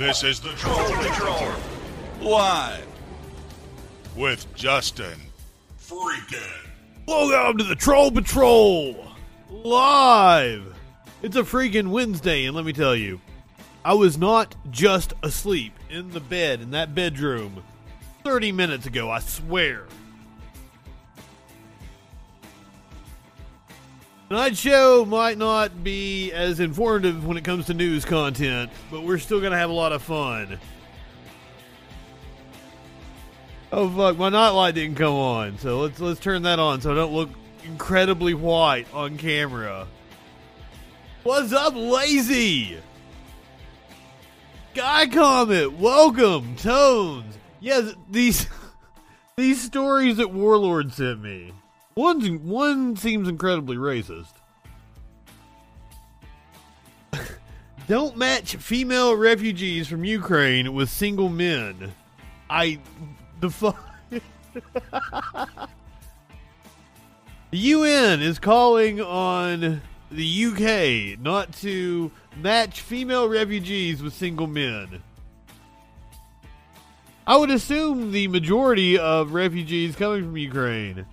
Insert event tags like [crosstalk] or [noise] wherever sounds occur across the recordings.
This is the Troll Patrol. Live. With Justin. Freaking. Welcome to the Troll Patrol live. It's a freaking Wednesday, and let me tell you, I was not just asleep in the bed in that bedroom 30 minutes ago, I swear. Tonight's show might not be as informative when it comes to news content, but we're still going to have a lot of fun. Oh fuck, my nightlight didn't come on, so let's let's turn that on so I don't look incredibly white on camera. What's up, lazy? Guy Comet, welcome, Tones. Yes, these [laughs] these stories that Warlord sent me. One one seems incredibly racist. [laughs] Don't match female refugees from Ukraine with single men. I the fuck. [laughs] the UN is calling on the UK not to match female refugees with single men. I would assume the majority of refugees coming from Ukraine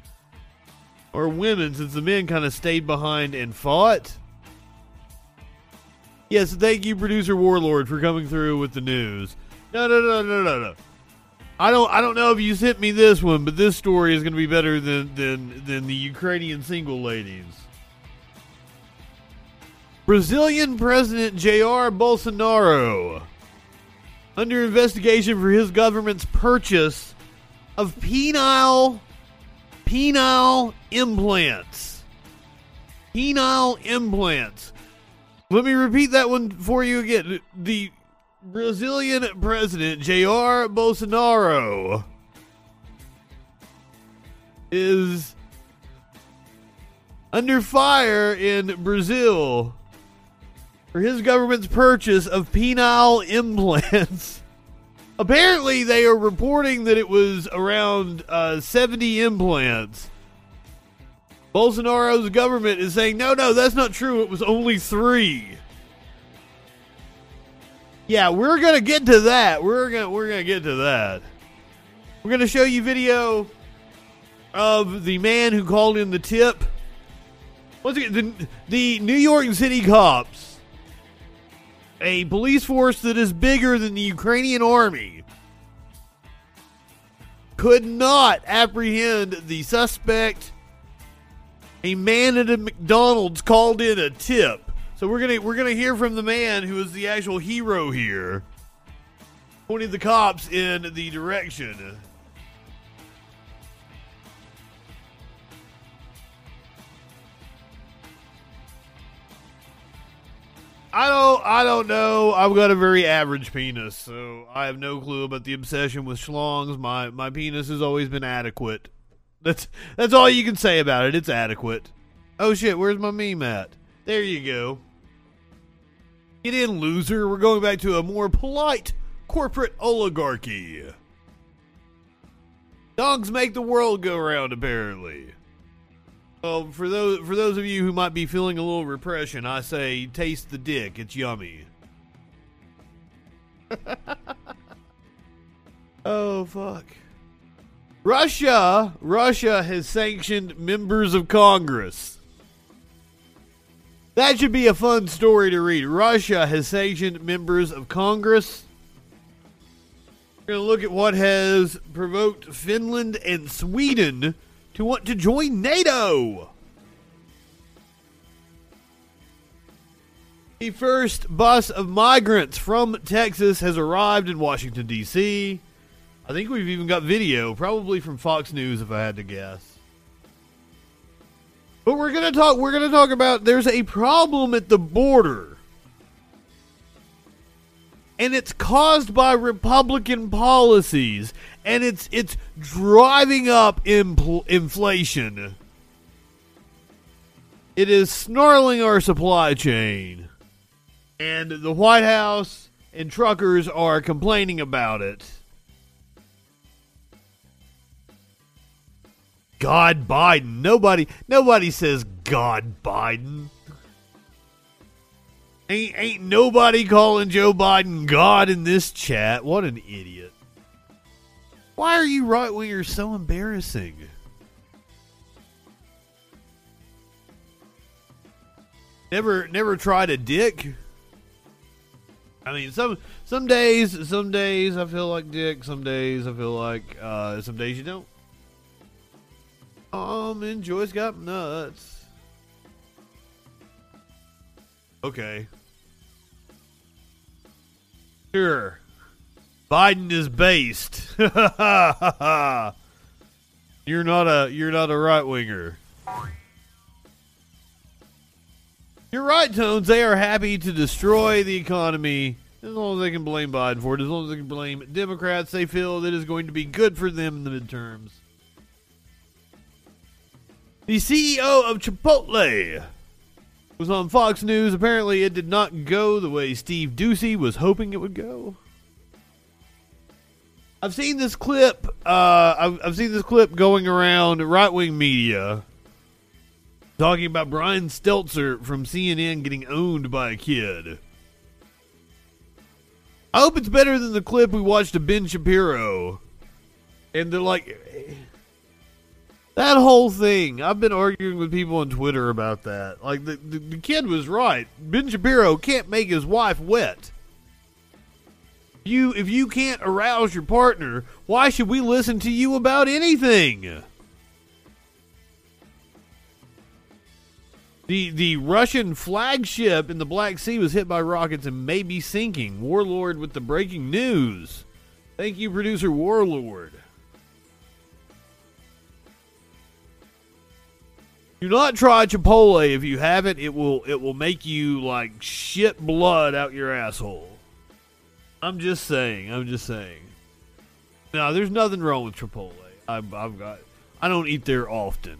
are women, since the men kind of stayed behind and fought. Yes, thank you, producer Warlord, for coming through with the news. No, no, no, no, no, no. I don't, I don't know if you sent me this one, but this story is going to be better than than than the Ukrainian single ladies. Brazilian President Jair Bolsonaro under investigation for his government's purchase of penile penile implants. Penile implants. Let me repeat that one for you again. The Brazilian President Jair Bolsonaro is under fire in Brazil for his government's purchase of penile implants. [laughs] Apparently, they are reporting that it was around uh, 70 implants. Bolsonaro's government is saying, no, no, that's not true. It was only three. Yeah, we're gonna get to that. We're gonna we're gonna get to that. We're gonna show you video of the man who called in the tip. Once again, the, the New York City cops, a police force that is bigger than the Ukrainian army, could not apprehend the suspect. A man at a McDonald's called in a tip. So we're gonna we're gonna hear from the man who is the actual hero here, pointing the cops in the direction. I don't I don't know. I've got a very average penis, so I have no clue about the obsession with schlongs. My my penis has always been adequate. That's that's all you can say about it. It's adequate. Oh shit, where's my meme at? There you go. Get in, loser. We're going back to a more polite corporate oligarchy. Dogs make the world go round, apparently. Well, for those for those of you who might be feeling a little repression, I say taste the dick. It's yummy. [laughs] oh fuck. Russia, Russia has sanctioned members of Congress. That should be a fun story to read. Russia has sanctioned members of Congress. We're going to look at what has provoked Finland and Sweden to want to join NATO. The first bus of migrants from Texas has arrived in Washington, D.C. I think we've even got video, probably from Fox News if I had to guess. But we're gonna talk. We're gonna talk about. There's a problem at the border, and it's caused by Republican policies, and it's it's driving up impl- inflation. It is snarling our supply chain, and the White House and truckers are complaining about it. God Biden. Nobody nobody says God Biden. Ain't ain't nobody calling Joe Biden God in this chat. What an idiot. Why are you right wingers so embarrassing? Never never tried a dick? I mean some some days some days I feel like dick, some days I feel like uh some days you don't. Um and Joyce got nuts. Okay. Sure. Biden is based. [laughs] you're not a you're not a right winger. You're right, Tones. They are happy to destroy the economy as long as they can blame Biden for it. As long as they can blame Democrats, they feel that is going to be good for them in the midterms. The CEO of Chipotle was on Fox News. Apparently, it did not go the way Steve Doocy was hoping it would go. I've seen this clip. Uh, I've, I've seen this clip going around right wing media talking about Brian Stelter from CNN getting owned by a kid. I hope it's better than the clip we watched of Ben Shapiro. And they're like, that whole thing. I've been arguing with people on Twitter about that. Like, the, the, the kid was right. Ben Shapiro can't make his wife wet. You, if you can't arouse your partner, why should we listen to you about anything? The the Russian flagship in the Black Sea was hit by rockets and may be sinking. Warlord with the breaking news. Thank you, producer Warlord. Do not try Chipotle if you haven't. It will it will make you like shit blood out your asshole. I'm just saying. I'm just saying. Now, there's nothing wrong with Chipotle. I've, I've got. I don't eat there often.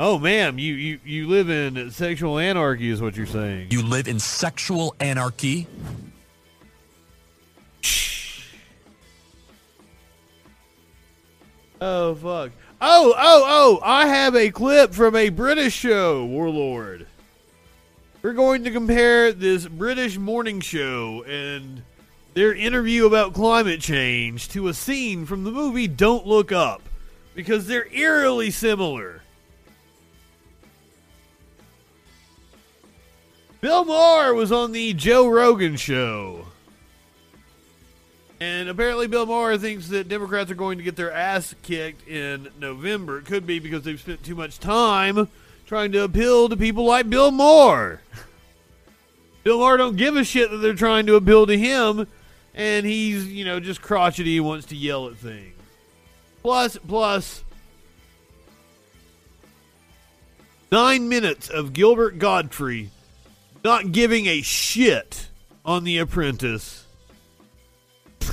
Oh, ma'am, you, you, you live in sexual anarchy, is what you're saying. You live in sexual anarchy? Oh, fuck. Oh, oh, oh, I have a clip from a British show, Warlord. We're going to compare this British morning show and their interview about climate change to a scene from the movie Don't Look Up because they're eerily similar. Bill Maher was on the Joe Rogan show. And apparently, Bill Maher thinks that Democrats are going to get their ass kicked in November. It could be because they've spent too much time trying to appeal to people like Bill Maher. Bill Maher don't give a shit that they're trying to appeal to him, and he's you know just crotchety. He wants to yell at things. Plus, plus, nine minutes of Gilbert Gottfried not giving a shit on The Apprentice. [laughs]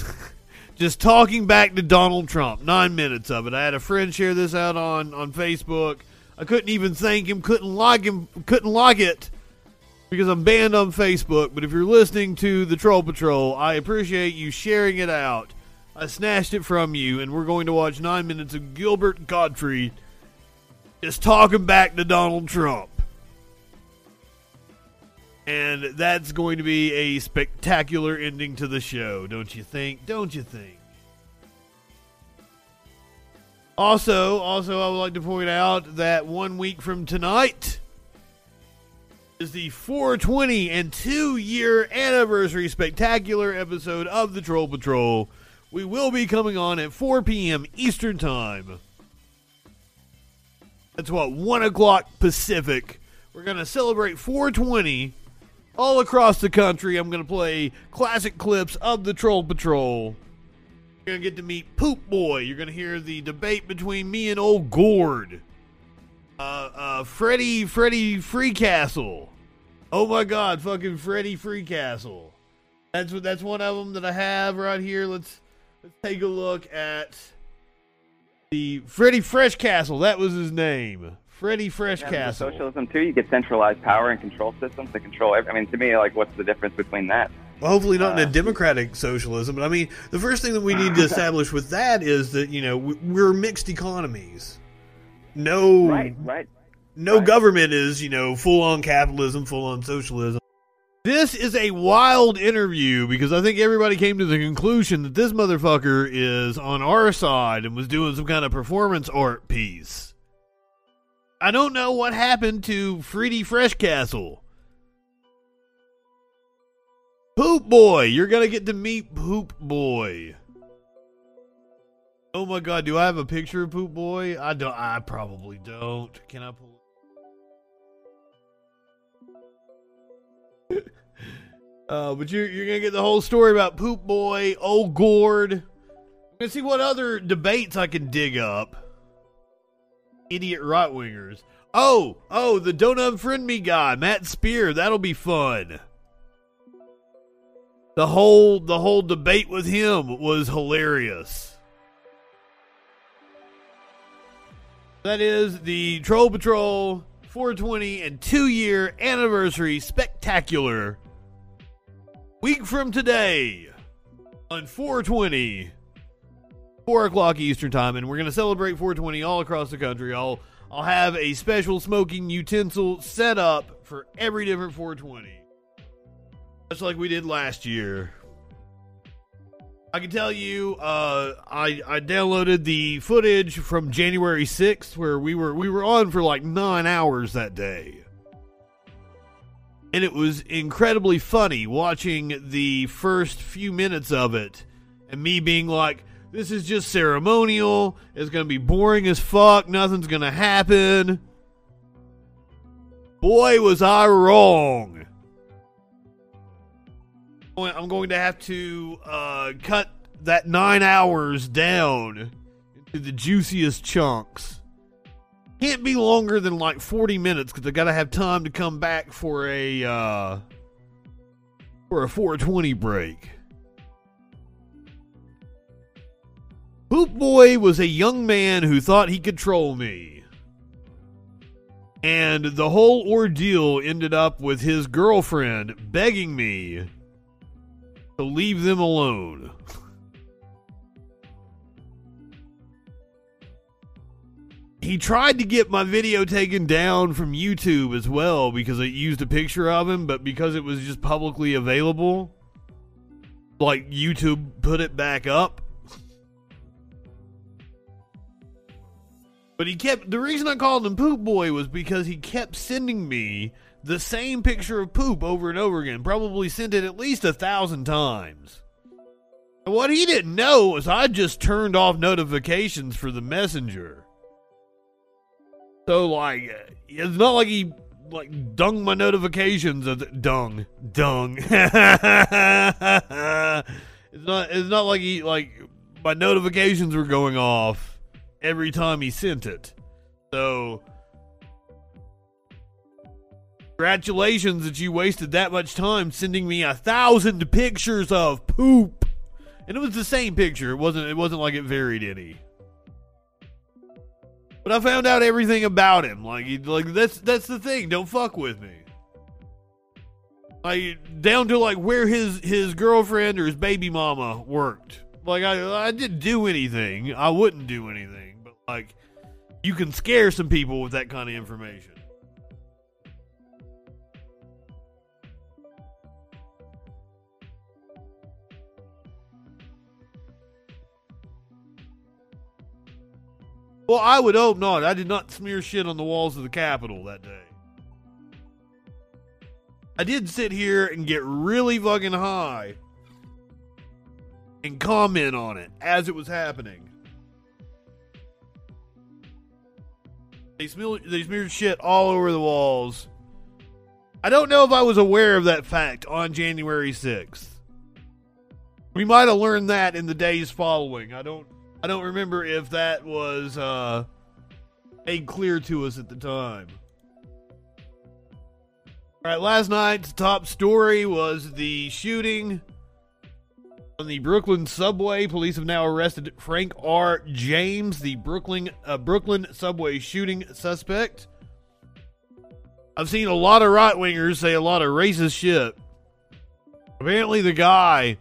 Just talking back to Donald Trump. Nine minutes of it. I had a friend share this out on, on Facebook. I couldn't even thank him, couldn't like him, couldn't like it because I'm banned on Facebook. But if you're listening to the Troll Patrol, I appreciate you sharing it out. I snatched it from you, and we're going to watch nine minutes of Gilbert Gottfried just talking back to Donald Trump. And that's going to be a spectacular ending to the show, don't you think? Don't you think? Also, also I would like to point out that one week from tonight is the 420 and 2 year anniversary spectacular episode of the Troll Patrol. We will be coming on at 4 p.m. Eastern Time. That's what, 1 o'clock Pacific. We're going to celebrate 420 all across the country. I'm going to play classic clips of the Troll Patrol. You're going to get to meet Poop Boy. You're going to hear the debate between me and old Gord. Uh, uh, Freddie, Freddie Freecastle. Oh my God, fucking Freddie Freecastle. That's what. That's one of them that I have right here. Let's let's take a look at the Freddie Fresh Castle. That was his name. Freddie Fresh Yeah, Castle. Socialism too. You get centralized power and control systems to control. Every, I mean, to me, like, what's the difference between that? Well, hopefully not in a Uh, democratic socialism, but I mean, the first thing that we need to [laughs] establish with that is that you know we- we're mixed economies. No, Right, right. no Right. government is, you know, full on capitalism, full on socialism. This is a wild interview because I think everybody came to the conclusion that this motherfucker is on our side and was doing some kind of performance art piece. I don't know what happened to Freddie Freshcastle. Poop Boy, you're gonna get to meet Poop Boy. Oh my god, do I have a picture of Poop Boy? I don't I probably don't. Can I pull [laughs] Uh, but you're you're gonna get the whole story about Poop Boy, Old Gourd. I'm gonna see what other debates I can dig up. Idiot right wingers. Oh, oh, the don't unfriend me guy, Matt Spear. That'll be fun. The whole the whole debate with him was hilarious. That is the Troll Patrol 420 and two year anniversary spectacular week from today on 420 4 o'clock eastern time and we're going to celebrate 420 all across the country i'll i'll have a special smoking utensil set up for every different 420 just like we did last year. I can tell you uh i i downloaded the footage from january 6th where we were we were on for like nine hours that day. And it was incredibly funny watching the first few minutes of it and me being like this is just ceremonial. It's gonna be boring as fuck. Nothing's gonna happen. Boy was i wrong i'm going to have to uh, cut that nine hours down into the juiciest chunks can't be longer than like 40 minutes because I gotta have time to come back for a uh for a 420 break. Poop Boy was a young man who thought he could troll me. And the whole ordeal ended up with his girlfriend begging me to leave them alone. he tried to get my video taken down from YouTube as well because it used a picture of him, but because it was just publicly available, like YouTube put it back up. But he kept the reason I called him Poop Boy was because he kept sending me the same picture of poop over and over again. Probably sent it at least a thousand times. And what he didn't know was I just turned off notifications for the messenger. So like, it's not like he like dung my notifications of the, dung dung. [laughs] it's not. It's not like he like my notifications were going off every time he sent it. So. Congratulations that you wasted that much time sending me a thousand pictures of poop. And it was the same picture. It wasn't it wasn't like it varied any. But I found out everything about him. Like, he, like that's that's the thing. Don't fuck with me. Like down to like where his his girlfriend or his baby mama worked. Like I I didn't do anything. I wouldn't do anything. But like, you can scare some people with that kind of information. Well, I would hope not. I did not smear shit on the walls of the Capitol that day. I did sit here and get really fucking high and comment on it as it was happening. They, smeared, they smeared shit all over the walls. I don't know if I was aware of that fact on January 6th. We might have learned that in the days following. I don't I don't remember if that was uh, made clear to us at the time. All right, last night's top story was the shooting on the Brooklyn subway. Police have now arrested Frank R. James, the Brooklyn uh, Brooklyn subway shooting suspect. I've seen a lot of right wingers say a lot of racist shit. Apparently, the guy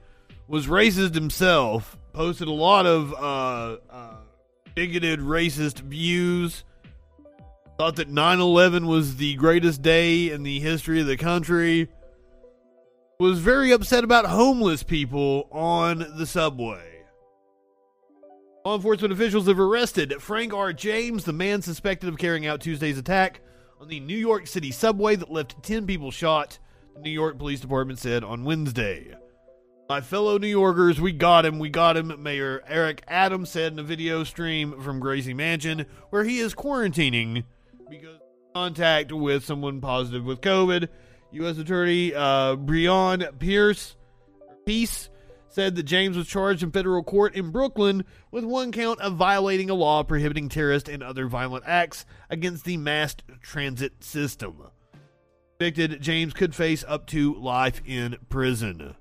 was racist himself posted a lot of uh, uh, bigoted, racist views. thought that 9/11 was the greatest day in the history of the country. Was very upset about homeless people on the subway. Law enforcement officials have arrested Frank R. James, the man suspected of carrying out Tuesday's attack on the New York City subway that left 10 people shot, the New York Police Department said on Wednesday. My fellow New Yorkers, we got him, we got him, Mayor Eric Adams said in a video stream from Gracie Mansion, where he is quarantining because contact with someone positive with COVID. U.S. Attorney uh, Breon Pierce, Peace said that James was charged in federal court in Brooklyn with one count of violating a law prohibiting terrorist and other violent acts against the mass transit system. Convicted, James could face up to life in prison.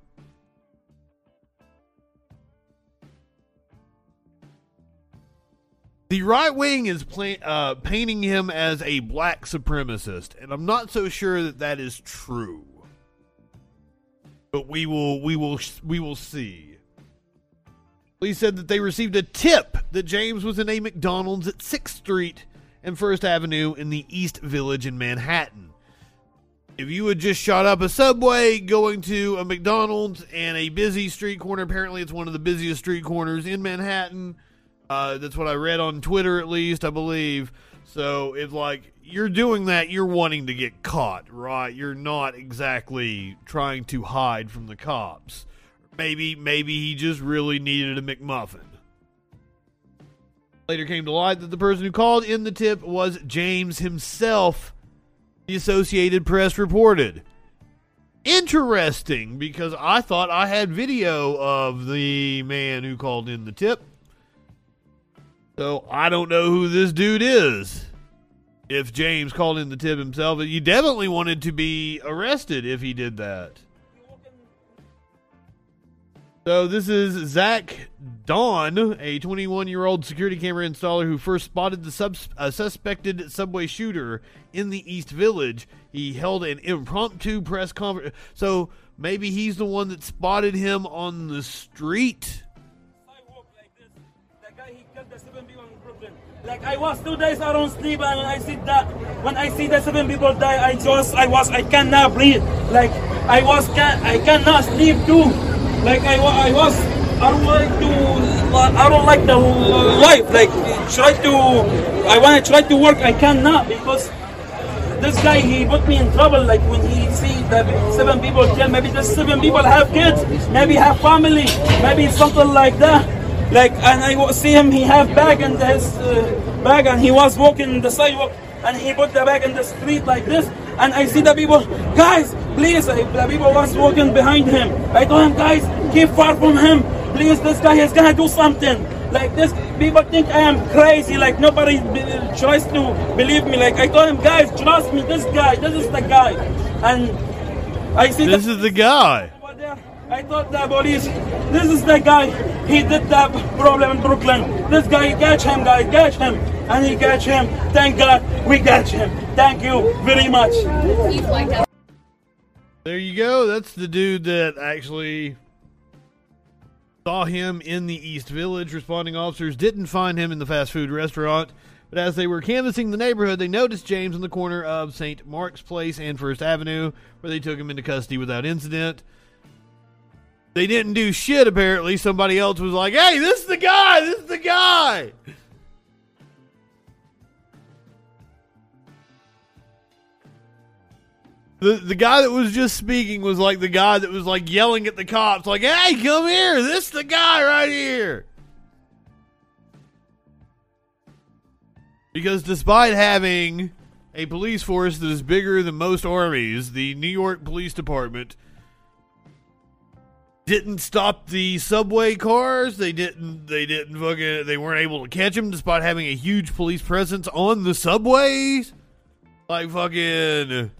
The right wing is play, uh, painting him as a black supremacist, and I'm not so sure that that is true. But we will, we will, we will see. Police said that they received a tip that James was in a McDonald's at Sixth Street and First Avenue in the East Village in Manhattan. If you had just shot up a subway going to a McDonald's and a busy street corner, apparently it's one of the busiest street corners in Manhattan uh, that's what I read on Twitter, at least, I believe. So if like you're doing that, you're wanting to get caught, right? You're not exactly trying to hide from the cops. Maybe, maybe he just really needed a McMuffin. Later came to light that the person who called in the tip was James himself. The Associated Press reported. Interesting, because I thought I had video of the man who called in the tip. So I don't know who this dude is. If James called in the tip himself, you definitely wanted to be arrested if he did that. So this is Zach Dawn, a 21-year-old security camera installer who first spotted the sub- uh, suspected subway shooter in the East Village. He held an impromptu press conference. So maybe he's the one that spotted him on the street. Like I was two days I don't sleep and I see that when I see the seven people die I just I was I cannot breathe. Like I was can I cannot sleep too. Like I, I was I don't like to I don't like the life. Like try to I want to try to work. I cannot because this guy he put me in trouble. Like when he see that seven people kill maybe the seven people have kids maybe have family maybe something like that like and I see him he have bag in his uh, bag and he was walking the sidewalk and he put the bag in the street like this and I see the people guys please the people was walking behind him. I told him guys keep far from him. Please this guy is gonna do something. Like this people think I am crazy like nobody tries to believe me. Like I told him guys trust me this guy this is the guy. And I see this is the guy I thought the police, this is the guy, he did that problem in Brooklyn. This guy, catch him, guy, catch him. And he catch him. Thank God we catch him. Thank you very much. There you go. That's the dude that actually saw him in the East Village. Responding officers didn't find him in the fast food restaurant. But as they were canvassing the neighborhood, they noticed James in the corner of St. Mark's Place and First Avenue, where they took him into custody without incident they didn't do shit apparently. Somebody else was like hey this is the guy this is the guy. The the guy that was just speaking was like the guy that was like yelling at the cops like hey come here this is the guy right here. Because despite having a police force that is bigger than most armies the new york police department didn't stop the subway cars. They didn't. They didn't fucking. They weren't able to catch him despite having a huge police presence on the subways. Like fucking.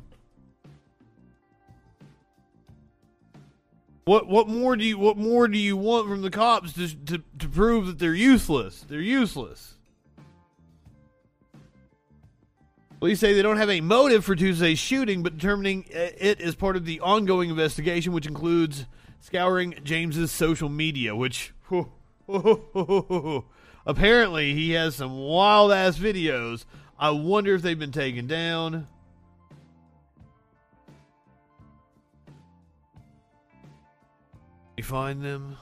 What what more do you what more do you want from the cops to to, to prove that they're useless? They're useless. Police say they don't have a motive for Tuesday's shooting, but determining uh, it is part of the ongoing investigation, which includes scouring James's social media, which apparently he has some wild ass videos. I wonder if they've been taken down. You find them?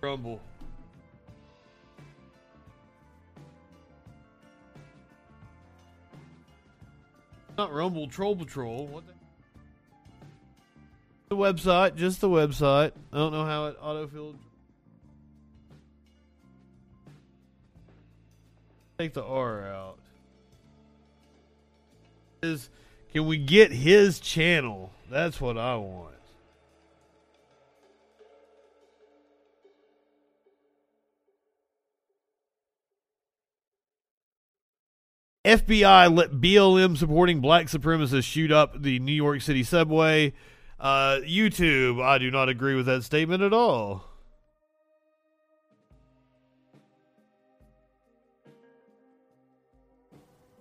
Rumble. Not Rumble, Troll Patrol. What the? The website, just the website. I don't know how it autofilled. Take the R out. Is can we get his channel? That's what I want. FBI let BLM supporting black supremacists shoot up the New York City subway. Uh, YouTube, I do not agree with that statement at all.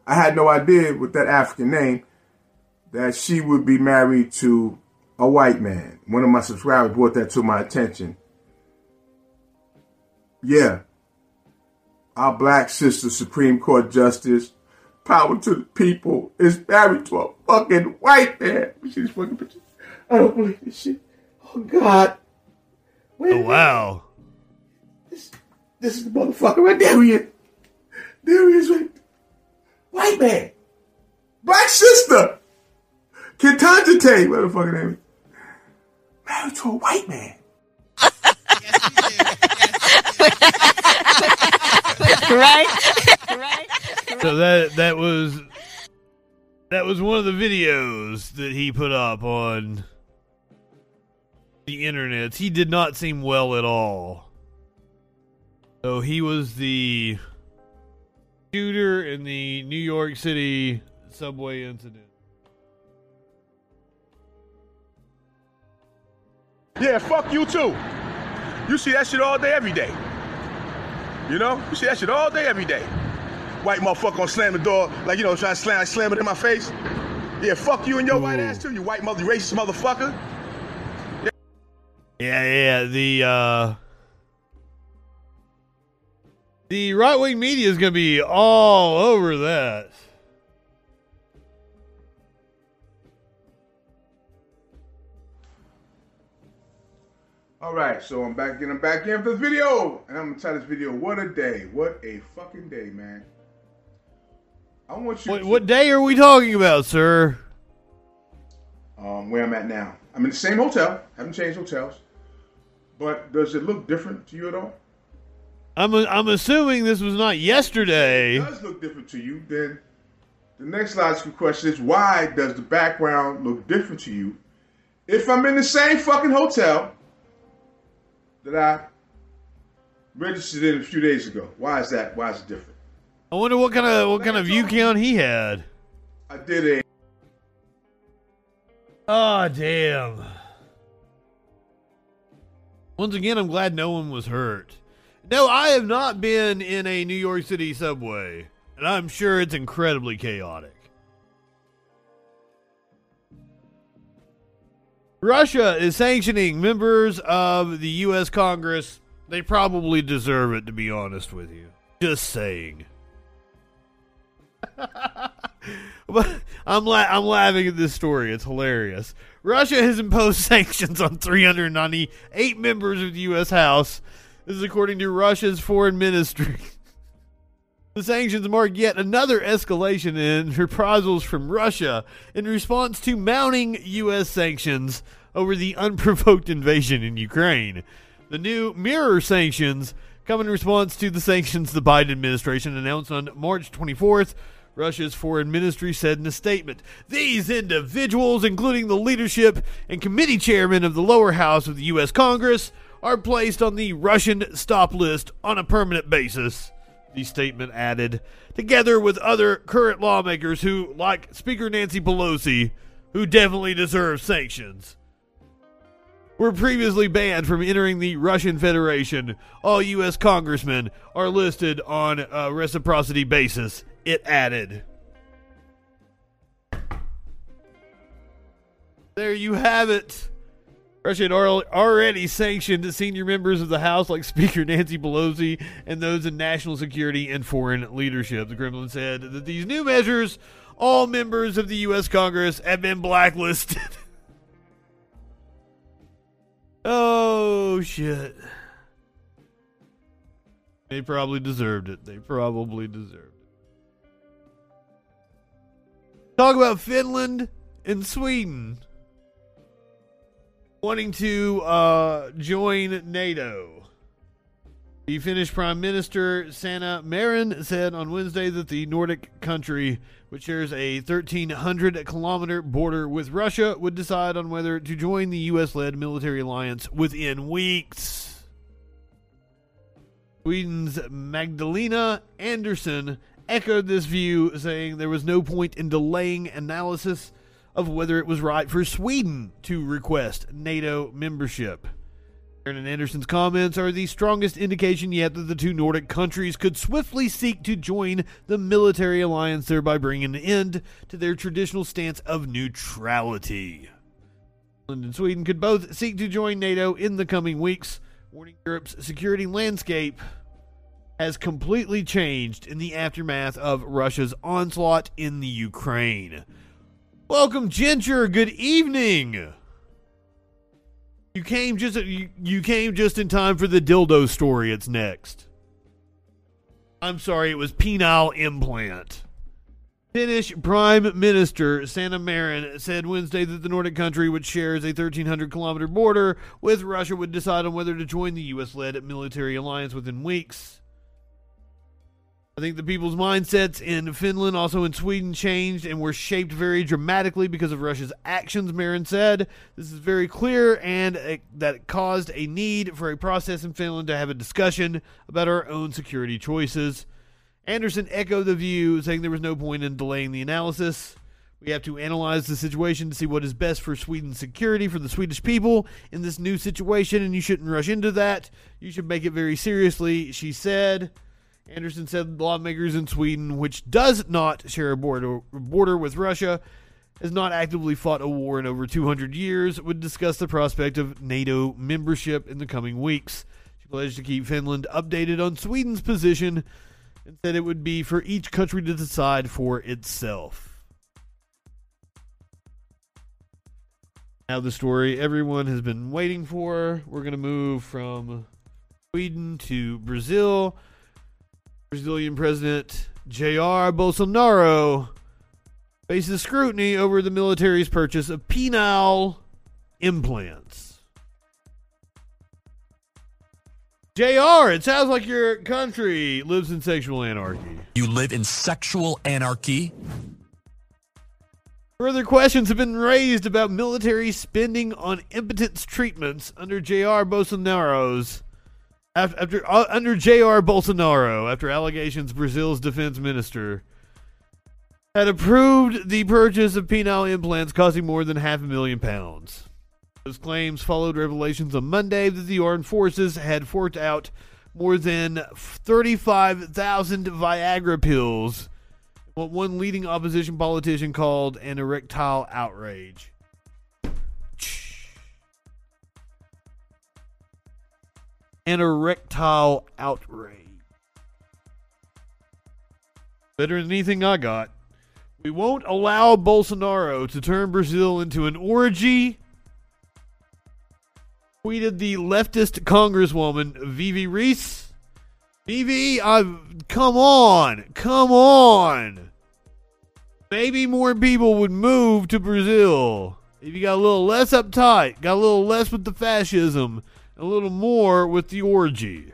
I had no idea with that African name that she would be married to a white man. One of my subscribers brought that to my attention. Yeah. Our black sister, Supreme Court Justice, power to the people, is married to a fucking white man. See fucking picture? I don't believe this shit. Oh, God. Wait oh, wow. This, this is the motherfucker right there. He is. There he is, right White man. Black sister. Ketanjate, what the fuck name is. Married to a white man. [laughs] right? right? So that that was that was one of the videos that he put up on the internet. He did not seem well at all. So he was the shooter in the New York City subway incident. Yeah, fuck you too. You see that shit all day, every day. You know? You see that shit all day, every day. White motherfucker gonna slam the door, like, you know, trying to slam, slam it in my face. Yeah, fuck you and your Ooh. white ass too, you white mother racist motherfucker. Yeah, yeah, the, uh, the right wing media is going to be all over that. All right, so I'm back in. I'm back in for the video, and I'm gonna tell this video. What a day! What a fucking day, man! I want you. What, to, what day are we talking about, sir? Um, where I'm at now. I'm in the same hotel. Haven't changed hotels. But does it look different to you at all? I'm a, I'm assuming this was not yesterday. If it does look different to you, then the next logical question is why does the background look different to you? If I'm in the same fucking hotel that I registered in a few days ago, why is that? Why is it different? I wonder what kind of what kind of view count he had. I did a. Oh damn. Once again, I'm glad no one was hurt. No, I have not been in a New York City subway, and I'm sure it's incredibly chaotic. Russia is sanctioning members of the U.S. Congress. They probably deserve it, to be honest with you. Just saying. But I'm la- I'm laughing at this story. It's hilarious. Russia has imposed [laughs] sanctions on 398 members of the U.S. House this is according to Russia's foreign ministry. [laughs] the sanctions mark yet another escalation in reprisals from Russia in response to mounting U.S. sanctions over the unprovoked invasion in Ukraine. The new mirror sanctions come in response to the sanctions the Biden administration announced on March 24th. Russia's foreign ministry said in a statement These individuals, including the leadership and committee chairman of the lower house of the U.S. Congress, are placed on the Russian stop list on a permanent basis, the statement added, together with other current lawmakers who, like Speaker Nancy Pelosi, who definitely deserve sanctions. Were previously banned from entering the Russian Federation. All U.S. congressmen are listed on a reciprocity basis, it added. There you have it. Russia had already sanctioned the senior members of the House, like Speaker Nancy Pelosi, and those in national security and foreign leadership. The Kremlin said that these new measures, all members of the U.S. Congress have been blacklisted. [laughs] oh, shit. They probably deserved it. They probably deserved it. Talk about Finland and Sweden wanting to uh, join NATO. The Finnish Prime Minister Sanna Marin said on Wednesday that the Nordic country, which shares a 1,300 kilometer border with Russia, would decide on whether to join the U.S. led military alliance within weeks. Sweden's Magdalena Andersson echoed this view, saying there was no point in delaying analysis of whether it was right for Sweden to request NATO membership. Aaron Andersson's comments are the strongest indication yet that the two Nordic countries could swiftly seek to join the military alliance, thereby bringing an end to their traditional stance of neutrality. Finland and Sweden could both seek to join NATO in the coming weeks, warning Europe's security landscape has completely changed in the aftermath of Russia's onslaught in the Ukraine. Welcome, Ginger. Good evening. You came just you, you came just in time for the dildo story. It's next. I'm sorry, it was penile implant. Finnish Prime Minister Sanna Marin said Wednesday that the Nordic country, which shares a 1,300 kilometer border with Russia, would decide on whether to join the U.S. led military alliance within weeks. I think the people's mindsets in Finland, also in Sweden, changed and were shaped very dramatically because of Russia's actions, Marin said. This is very clear and it, that it caused a need for a process in Finland to have a discussion about our own security choices. Andersson echoed the view, saying there was no point in delaying the analysis. We have to analyze the situation to see what is best for Sweden's security, for the Swedish people in this new situation, and you shouldn't rush into that. You should make it very seriously, she said. Andersson said lawmakers in Sweden, which does not share a border, border with Russia, has not actively fought a war in over 200 years, would discuss the prospect of NATO membership in the coming weeks. She pledged to keep Finland updated on Sweden's position and said it would be for each country to decide for itself. Now, the story everyone has been waiting for. We're going to move from Sweden to Brazil. Brazilian President Jair Bolsonaro faces scrutiny over the military's purchase of penile implants. JR, it sounds like your country lives in sexual anarchy. You live in sexual anarchy? Further questions have been raised about military spending on impotence treatments under JR Bolsonaro's after, after uh, under Jair Bolsonaro, after allegations Brazil's defense minister had approved the purchase of penile implants costing more than half a million pounds. Those claims followed revelations on Monday that the armed forces had forked out more than 35,000 Viagra pills, what one leading opposition politician called an erectile outrage. An erectile outrage. Better than anything I got. We won't allow Bolsonaro to turn Brazil into an orgy. Tweeted the leftist congresswoman Vivi Reis. Vivi, I've come on, come on. Maybe more people would move to Brazil if you got a little less uptight, got a little less with the fascism, a little more with the orgy.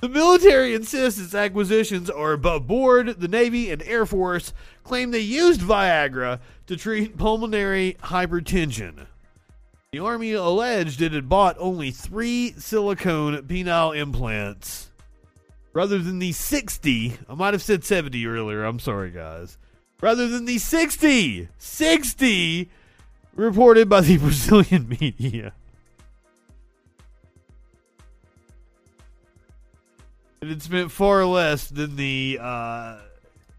The military insists its acquisitions are above board. The Navy and Air Force claim they used Viagra to treat pulmonary hypertension. The Army alleged it had bought only three silicone penile implants rather than the 60. I might have said 70 earlier. I'm sorry, guys. Rather than the 60. 60 reported by the [laughs] Brazilian media. and it spent far less than the uh,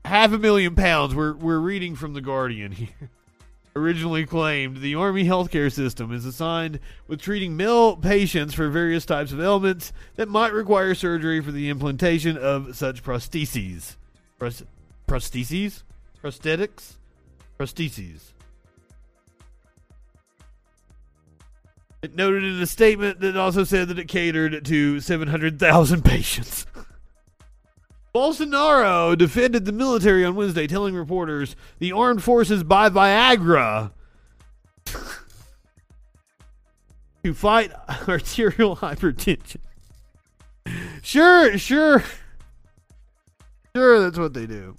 half a million pounds. We're we're reading from the Guardian here. [laughs] Originally claimed, the Army healthcare system is assigned with treating male patients for various types of ailments that might require surgery for the implantation of such prostheses. Pros- prostheses? Prosthetics? Prostheses. It noted in a statement that also said that it catered to 700,000 [laughs] patients. Bolsonaro defended the military on Wednesday, telling reporters the armed forces buy Viagra [laughs] to fight [laughs] arterial hypertension. Sure, sure. Sure, that's what they do.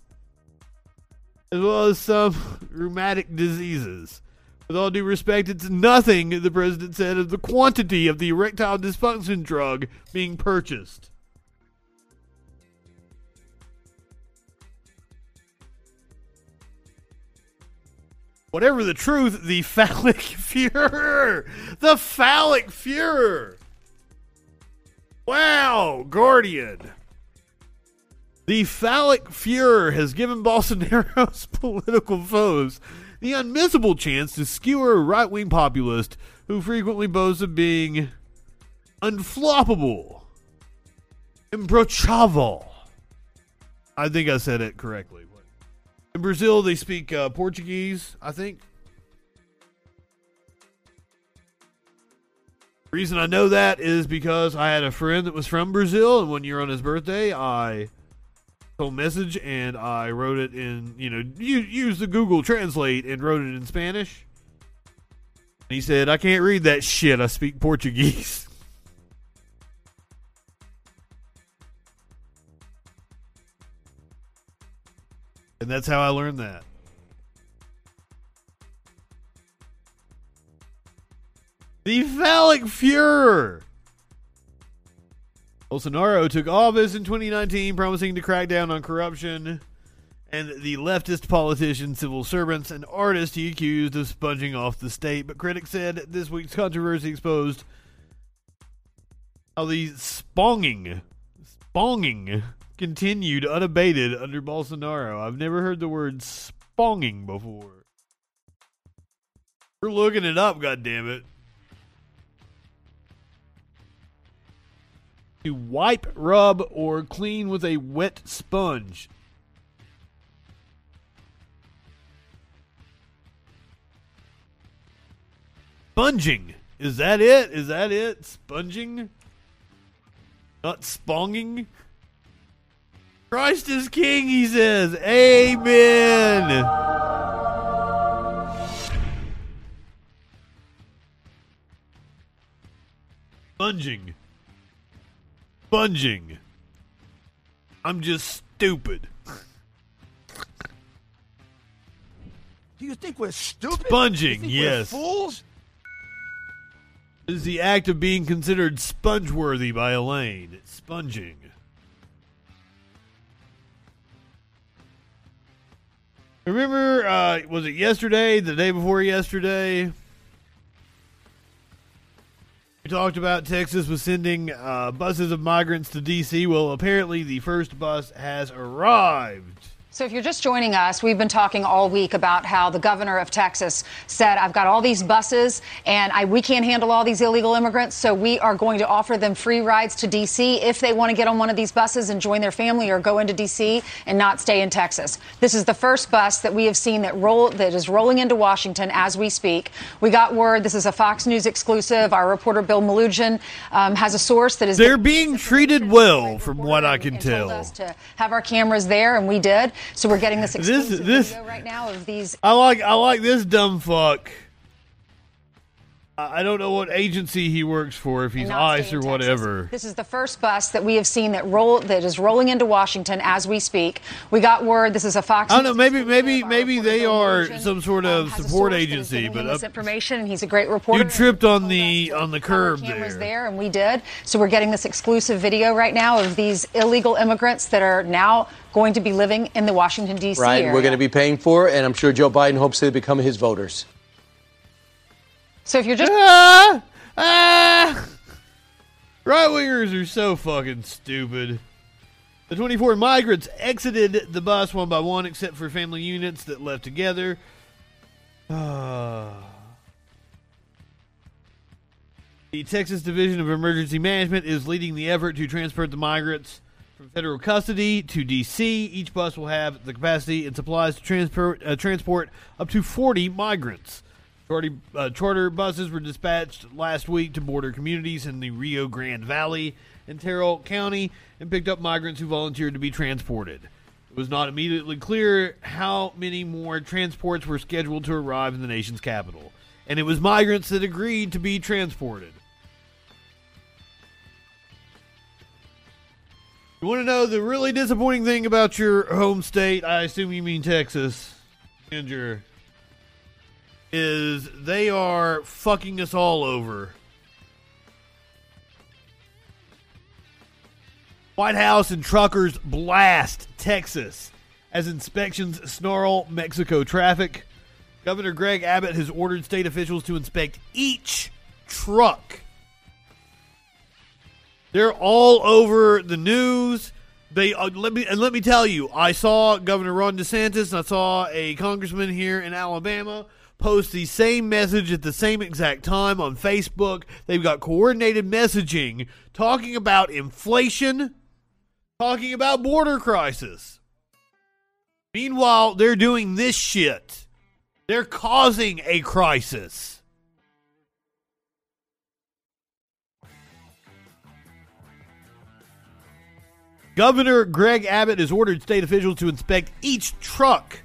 As well as some rheumatic diseases. With all due respect, it's nothing, the president said, of the quantity of the erectile dysfunction drug being purchased. Whatever the truth, the [laughs] phallic Fuhrer! The phallic Fuhrer! Wow, Guardian. The phallic Fuhrer has given Bolsonaro's [laughs] political foes the unmissable chance to skewer a right wing populist who frequently boasts of being unfloppable, imbrochável. I think I said it correctly. In Brazil, they speak uh, Portuguese, I think. Reason I know that is because I had a friend that was from Brazil, and one year on his birthday, I told message and I wrote it in, you know, use the Google Translate and wrote it in Spanish. And he said, I can't read that shit. I speak Portuguese. [laughs] And that's how I learned that. The phallic Fuhrer. Bolsonaro took office in 2019, promising to crack down on corruption and the leftist politicians, civil servants, and artists he accused of sponging off the state. But critics said this week's controversy exposed how the sponging, sponging continued unabated under Bolsonaro. I've never heard the word sponging before. We're looking it up, goddammit. To wipe, rub, or clean with a wet sponge. Sponging. Is that it? Is that it? Sponging? Not sponging? Christ is king, he says. Amen. Sponging. Sponging. I'm just stupid. Do you think we're stupid? Sponging, yes. We're fools? is the act of being considered sponge-worthy by Elaine. It's sponging. Remember, uh, was it yesterday, the day before yesterday? We talked about Texas was sending uh, buses of migrants to D.C. Well, apparently the first bus has arrived. So, if you're just joining us, we've been talking all week about how the governor of Texas said, I've got all these buses and I, we can't handle all these illegal immigrants, so we are going to offer them free rides to D.C. if they want to get on one of these buses and join their family or go into D.C. and not stay in Texas. This is the first bus that we have seen that roll that is rolling into Washington as we speak. We got word, this is a Fox News exclusive. Our reporter Bill Melugin um, has a source that is. They're being treated well, from what I can tell. us to have our cameras there, and we did. So we're getting this This- exclusive this- video right now of these. I like I like this dumb fuck. I I don't know what agency he works for, if he's ICE or in Texas. whatever. This is the first bus that we have seen that roll that is rolling into Washington as we speak. We got word. This is a Fox. I don't know. Maybe maybe maybe they are Melugin, some sort um, of has a support source that is agency, but this up, information, and he's a great reporter. you tripped on the on the have our curb cameras there. there, and we did. So we're getting this exclusive video right now of these illegal immigrants that are now going to be living in the Washington D.C. Right, area. we're going to be paying for it, and I'm sure Joe Biden hopes they become his voters. So if you're just Ah, ah. Right wingers are so fucking stupid. The 24 migrants exited the bus one by one, except for family units that left together. Uh, the Texas Division of Emergency Management is leading the effort to transport the migrants from federal custody to D.C. Each bus will have the capacity and supplies to transport, uh, transport up to 40 migrants. Charter, uh, charter buses were dispatched last week to border communities in the Rio Grande Valley and Terrell County and picked up migrants who volunteered to be transported. It was not immediately clear how many more transports were scheduled to arrive in the nation's capital, and it was migrants that agreed to be transported. You want to know the really disappointing thing about your home state? I assume you mean Texas, Ginger. Is they are fucking us all over. White House and truckers blast Texas as inspections snarl Mexico traffic. Governor Greg Abbott has ordered state officials to inspect each truck. They're all over the news. They uh, let me and let me tell you, I saw Governor Ron DeSantis and I saw a congressman here in Alabama post the same message at the same exact time on Facebook. They've got coordinated messaging talking about inflation, talking about border crisis. Meanwhile, they're doing this shit. They're causing a crisis. Governor Greg Abbott has ordered state officials to inspect each truck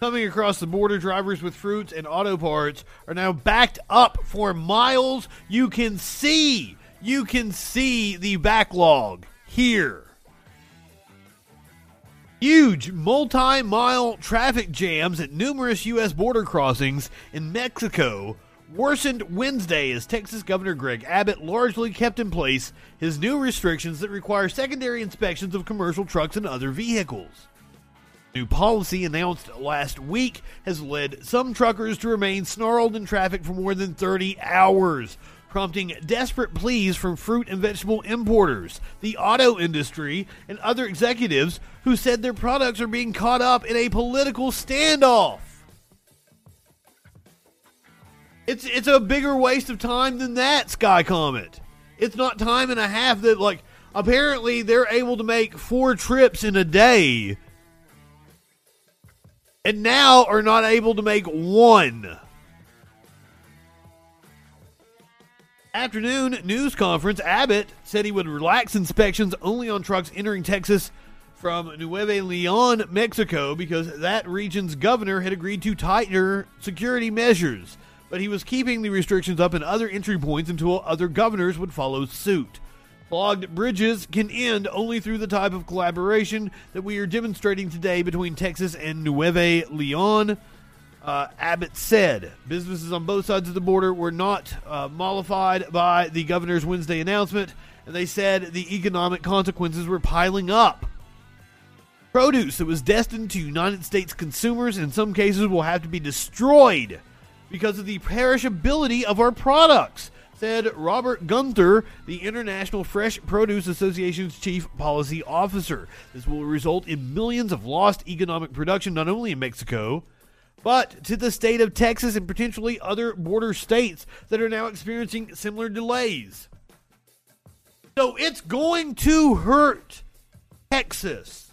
coming across the border. Drivers with fruits and auto parts are now backed up for miles. You can see, you can see the backlog here. Huge multi mile traffic jams at numerous U.S. border crossings in Mexico worsened Wednesday as Texas Governor Greg Abbott largely kept in place his new restrictions that require secondary inspections of commercial trucks and other vehicles. New policy announced last week has led some truckers to remain snarled in traffic for more than 30 hours, prompting desperate pleas from fruit and vegetable importers, the auto industry, and other executives who said their products are being caught up in a political standoff. It's it's a bigger waste of time than that, Sky Comet. It's not time and a half that like apparently they're able to make four trips in a day and now are not able to make one. Afternoon news conference Abbott said he would relax inspections only on trucks entering Texas from Nuevo Leon, Mexico, because that region's governor had agreed to tighter security measures. But he was keeping the restrictions up in other entry points until other governors would follow suit. Clogged bridges can end only through the type of collaboration that we are demonstrating today between Texas and Nuevo Leon. Uh, Abbott said businesses on both sides of the border were not uh, mollified by the governor's Wednesday announcement, and they said the economic consequences were piling up. Produce that was destined to United States consumers in some cases will have to be destroyed because of the perishability of our products, said Robert Guenther, the International Fresh Produce Association's chief policy officer. This will result in millions of lost economic production not only in Mexico, but to the state of Texas and potentially other border states that are now experiencing similar delays. So it's going to hurt Texas.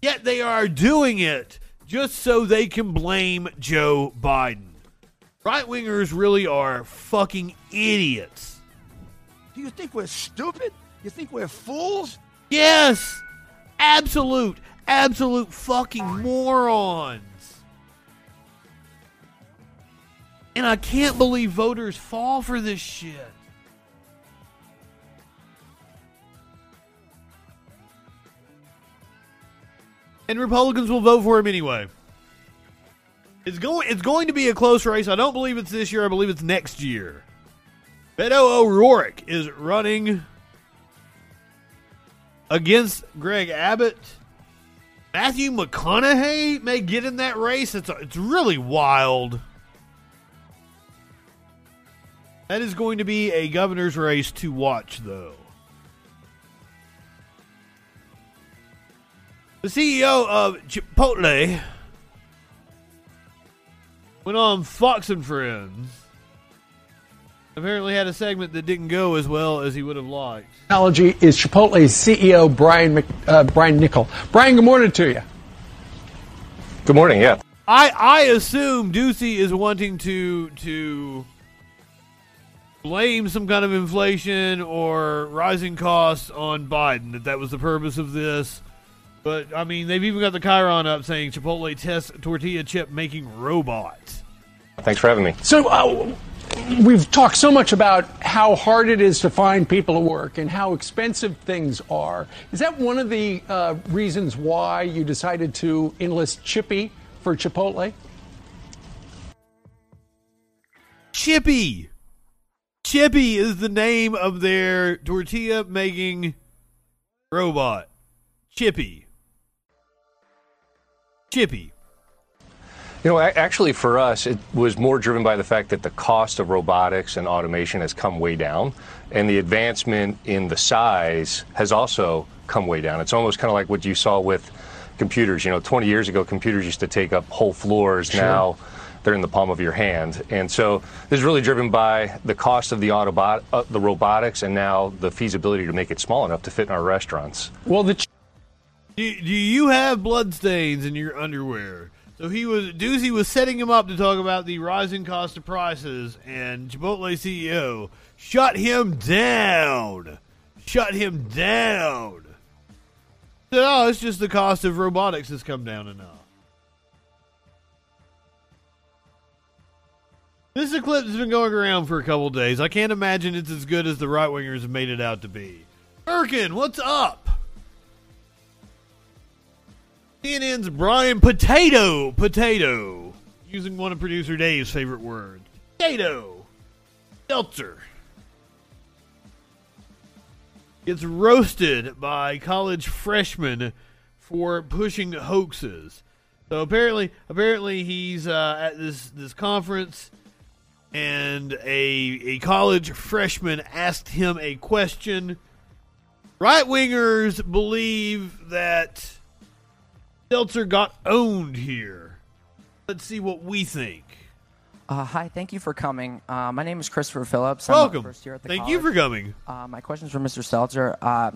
Yet they are doing it just so they can blame Joe Biden. Right wingers really are fucking idiots. Do you think we're stupid? You think we're fools? Yes! Absolute, absolute fucking morons. And I can't believe voters fall for this shit. And Republicans will vote for him anyway. It's going it's going to be a close race. I don't believe it's this year, I believe it's next year. Beto O'Rourke is running against Greg Abbott. Matthew McConaughey may get in that race. It's it's really wild. That is going to be a governor's race to watch, though. The CEO of Chipotle went on Fox and Friends. Apparently, had a segment that didn't go as well as he would have liked. Technology is Chipotle's CEO Brian Mc, uh, Brian Niccol. Brian, good morning to you. Good morning. Yeah. I I assume Doocy is wanting to to blame some kind of inflation or rising costs on Biden. That that was the purpose of this. But I mean, they've even got the Chiron up saying Chipotle tests tortilla chip making robots. Thanks for having me. So, uh, we've talked so much about how hard it is to find people to work and how expensive things are. Is that one of the uh, reasons why you decided to enlist Chippy for Chipotle? Chippy. Chippy is the name of their tortilla making robot. Chippy. Chippy. You know, actually, for us, it was more driven by the fact that the cost of robotics and automation has come way down, and the advancement in the size has also come way down. It's almost kind of like what you saw with computers. You know, 20 years ago, computers used to take up whole floors. Sure. Now, they're in the palm of your hand, and so this is really driven by the cost of the Autobot, uh, the robotics, and now the feasibility to make it small enough to fit in our restaurants. Well, the do, do you have bloodstains in your underwear? So he was Doocy was setting him up to talk about the rising cost of prices, and Chipotle CEO shut him down. Shut him down. Said, oh, it's just the cost of robotics has come down enough. This is a clip that's been going around for a couple days. I can't imagine it's as good as the right wingers have made it out to be. Birkin, what's up? CNN's Brian Potato Potato, using one of producer Dave's favorite words. Potato. Seltzer. Gets roasted by college freshmen for pushing hoaxes. So apparently, apparently he's uh, at this this conference, and a a college freshman asked him a question. Right wingers believe that Seltzer got owned here. Let's see what we think. Uh, hi, thank you for coming. Uh, my name is Christopher Phillips. I'm Welcome. First year at the Thank college. you for coming. Uh, my question is for Mr. Stelter. Uh,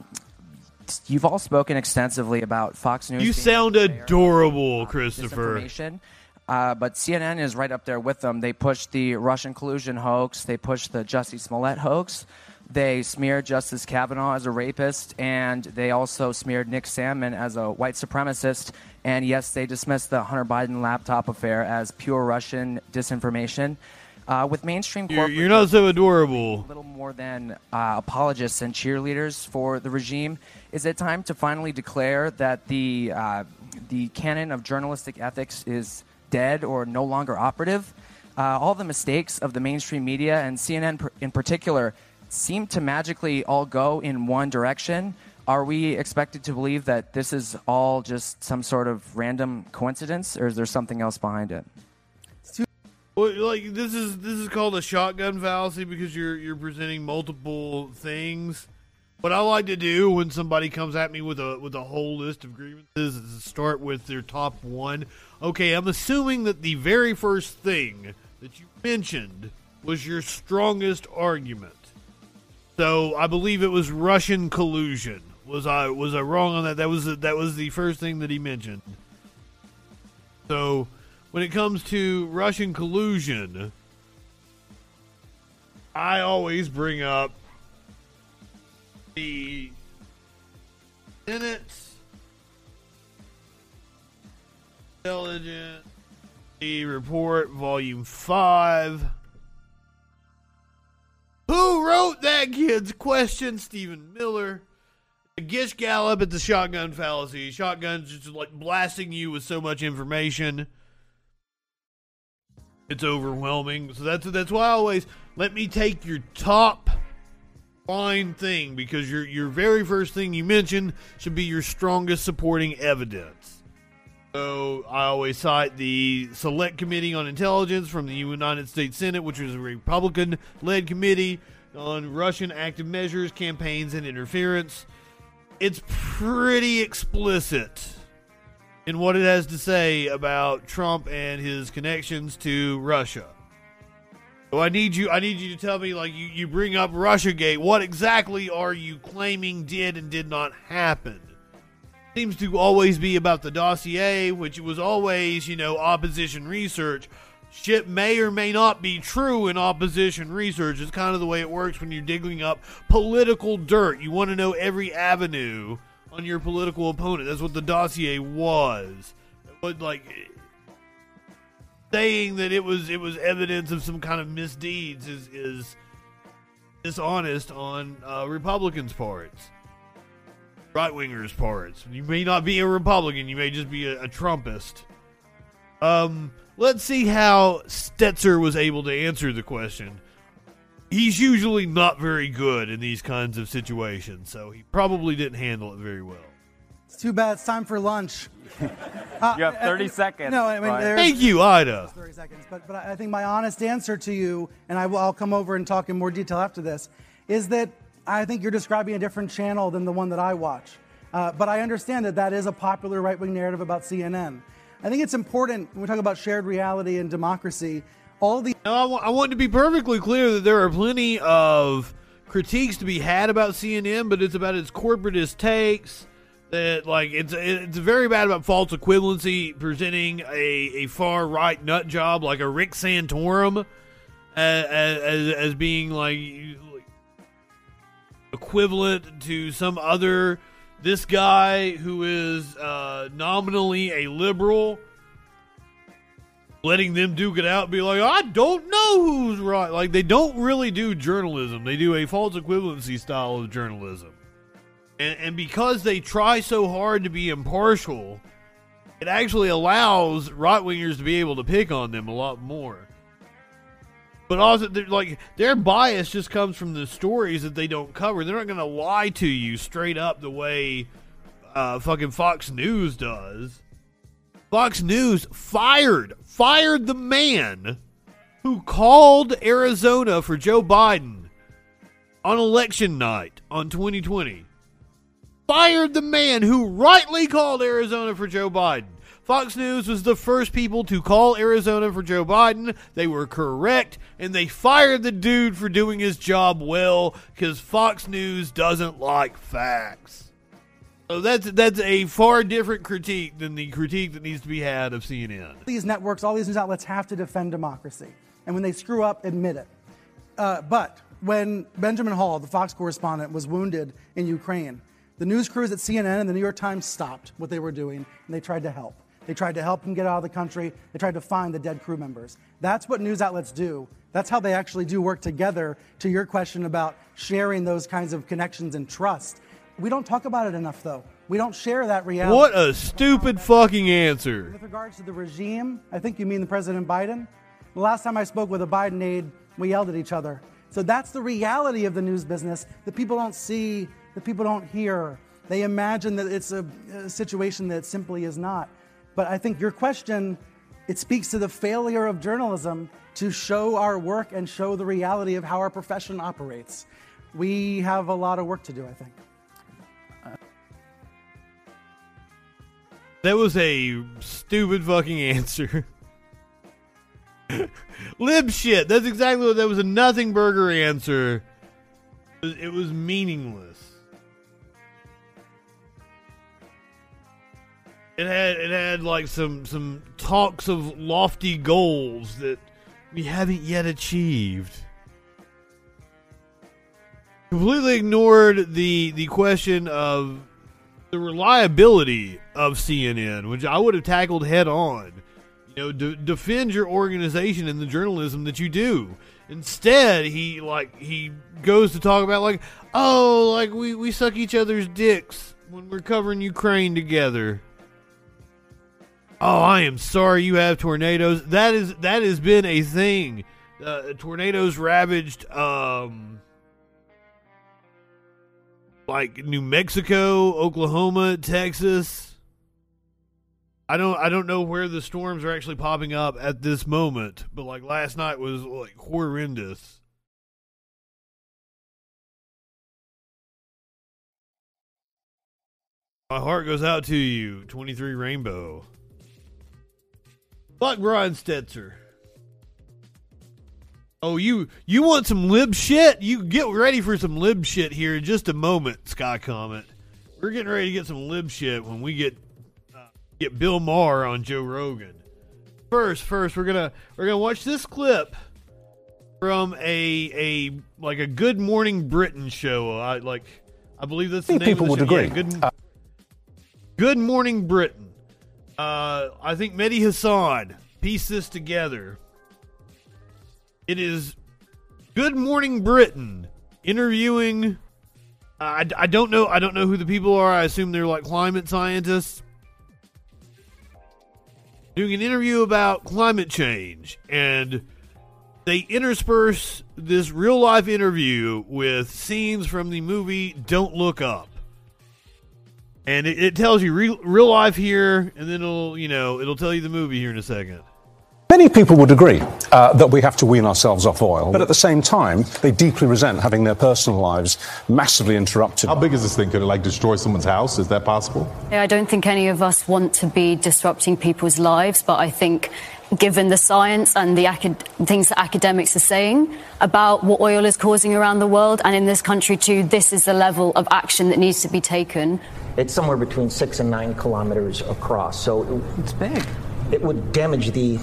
you've all spoken extensively about Fox News. You sound unfair, adorable, Christopher. disinformation. Uh, but CNN is right up there with them. They pushed the Russian collusion hoax. They pushed the Jussie Smollett hoax. They smeared Justice Kavanaugh as a rapist, and they also smeared Nick Sandmann as a white supremacist. And yes, they dismissed the Hunter Biden laptop affair as pure Russian disinformation. Uh, with mainstream You're, you're not so adorable. little more than uh, apologists and cheerleaders for the regime. Is it time to finally declare that the uh, the canon of journalistic ethics is dead or no longer operative? Uh, all the mistakes of the mainstream media and CNN in particular seem to magically all go in one direction. Are we expected to believe that this is all just some sort of random coincidence, or is there something else behind it? Well, like this is this is called a shotgun fallacy because you're you're presenting multiple things. What I like to do when somebody comes at me with a with a whole list of grievances is to start with their top one. Okay, I'm assuming that the very first thing that you mentioned was your strongest argument. So I believe it was Russian collusion. Was I was I wrong on that? That was that was the first thing that he mentioned. So when it comes to Russian collusion, I always bring up the Senate Intelligence the Report, Volume 5. Who wrote that kid's question? Stephen Miller. Gish Gallop at the shotgun fallacy. Shotguns just like blasting you with so much information. It's overwhelming. So that's that's why I always let me take your top fine thing because your your very first thing you mention should be your strongest supporting evidence. So I always cite the Select Committee on Intelligence from the United States Senate, which was a Republican-led committee on Russian active measures, campaigns, and interference. It's pretty explicit in what it has to say about Trump and his connections to Russia. So I need you I need you to tell me like you, you bring up Russiagate. What exactly are you claiming did and did not happen? Seems to always be about the dossier, which was always, you know, opposition research. Shit may or may not be true in opposition research. It's kind of the way it works when you're digging up political dirt. You want to know every avenue on your political opponent. That's what the dossier was. But like saying that it was it was evidence of some kind of misdeeds is is dishonest on uh, Republicans' parts, right wingers' parts. You may not be a Republican, you may just be a, a Trumpist. Um, let's see how Stetzer was able to answer the question. He's usually not very good in these kinds of situations, so he probably didn't handle it very well. It's too bad. It's time for lunch. Uh, [laughs] you have 30 uh, seconds. No, I mean, thank you, Ida. 30 seconds, but but I think my honest answer to you, and I will, I'll come over and talk in more detail after this, is that I think you're describing a different channel than the one that I watch. Uh, but I understand that that is a popular right-wing narrative about CNN. I think it's important when we talk about shared reality and democracy. All the no, I, w- I want to be perfectly clear that there are plenty of critiques to be had about CNN, but it's about its corporatist takes that like it's it's very bad about false equivalency presenting a, a far right nut job like a Rick Santorum as, as, as being like equivalent to some other this guy who is uh, nominally a liberal letting them duke it out be like i don't know who's right. Like they don't really do journalism. They do a false equivalency style of journalism. And, and because they try so hard to be impartial, it actually allows right wingers to be able to pick on them a lot more. But also, like their bias just comes from the stories that they don't cover. They're not going to lie to you straight up the way uh, fucking Fox News does. Fox News fired fired the man who called Arizona for Joe Biden on election night on 2020 fired the man who rightly called Arizona for Joe Biden. Fox News was the first people to call Arizona for Joe Biden. They were correct, and they fired the dude for doing his job well because Fox News doesn't like facts. So that's that's a far different critique than the critique that needs to be had of CNN. These networks, all these news outlets have to defend democracy, and when they screw up, admit it. Uh, but when Benjamin Hall, the Fox correspondent, was wounded in Ukraine, the news crews at CNN and the New York Times stopped what they were doing and they tried to help. They tried to help him get out of the country. They tried to find the dead crew members. That's what news outlets do. That's how they actually do work together. To your question about sharing those kinds of connections and trust, we don't talk about it enough, though. We don't share that reality. What a stupid fucking answer. With regards to the regime, I think you mean the President Biden. The last time I spoke with a Biden aide, we yelled at each other. So that's the reality of the news business that people don't see that people don't hear. They imagine that it's a, a situation that simply is not. But I think your question, it speaks to the failure of journalism to show our work and show the reality of how our profession operates. We have a lot of work to do, I think. That was a stupid fucking answer. Lib shit. That's exactly what that was a nothing burger answer. It was, meaningless. It had it had like some some talks of lofty goals that we haven't yet achieved. Completely ignored the the question of the reliability of CNN, which I would have tackled head on. You know, de- defend your organization and the journalism that you do. Instead, he like he goes to talk about like, oh, like we we suck each other's dicks when we're covering Ukraine together. Oh, I am sorry you have tornadoes. That is that has been a thing. Uh, tornadoes ravaged um like New Mexico, Oklahoma, Texas. I don't I don't know where the storms are actually popping up at this moment, but like last night was like horrendous. My heart goes out to you. 23 Rainbow. Fuck Brian Stetzer. Oh, you you want some lib shit? You get ready for some lib shit here in just a moment, Sky Comet. We're getting ready to get some lib shit when we get uh, get Bill Maher on Joe Rogan. First, first we're gonna we're gonna watch this clip from a a like a Good Morning Britain show. I like I believe that's the name people of the would show. Yeah, agree. good, Good Morning Britain. Uh, I think Mehdi Hassan pieced this together. It is Good Morning Britain interviewing. I, I don't know. I don't know who the people are. I assume they're like climate scientists doing an interview about climate change, and they intersperse this real life interview with scenes from the movie Don't Look Up. And it, it tells you real, real life here, and then it'll you know it'll tell you the movie here in a second. Many people would agree uh, that we have to wean ourselves off oil, but at the same time, they deeply resent having their personal lives massively interrupted. How big is this thing? Could it like destroy someone's house? Is that possible? Yeah, I don't think any of us want to be disrupting people's lives, but I think given the science and the acad- things that academics are saying about what oil is causing around the world and in this country too, this is the level of action that needs to be taken. It's somewhere between six and nine kilometers across, so it's big. It would damage the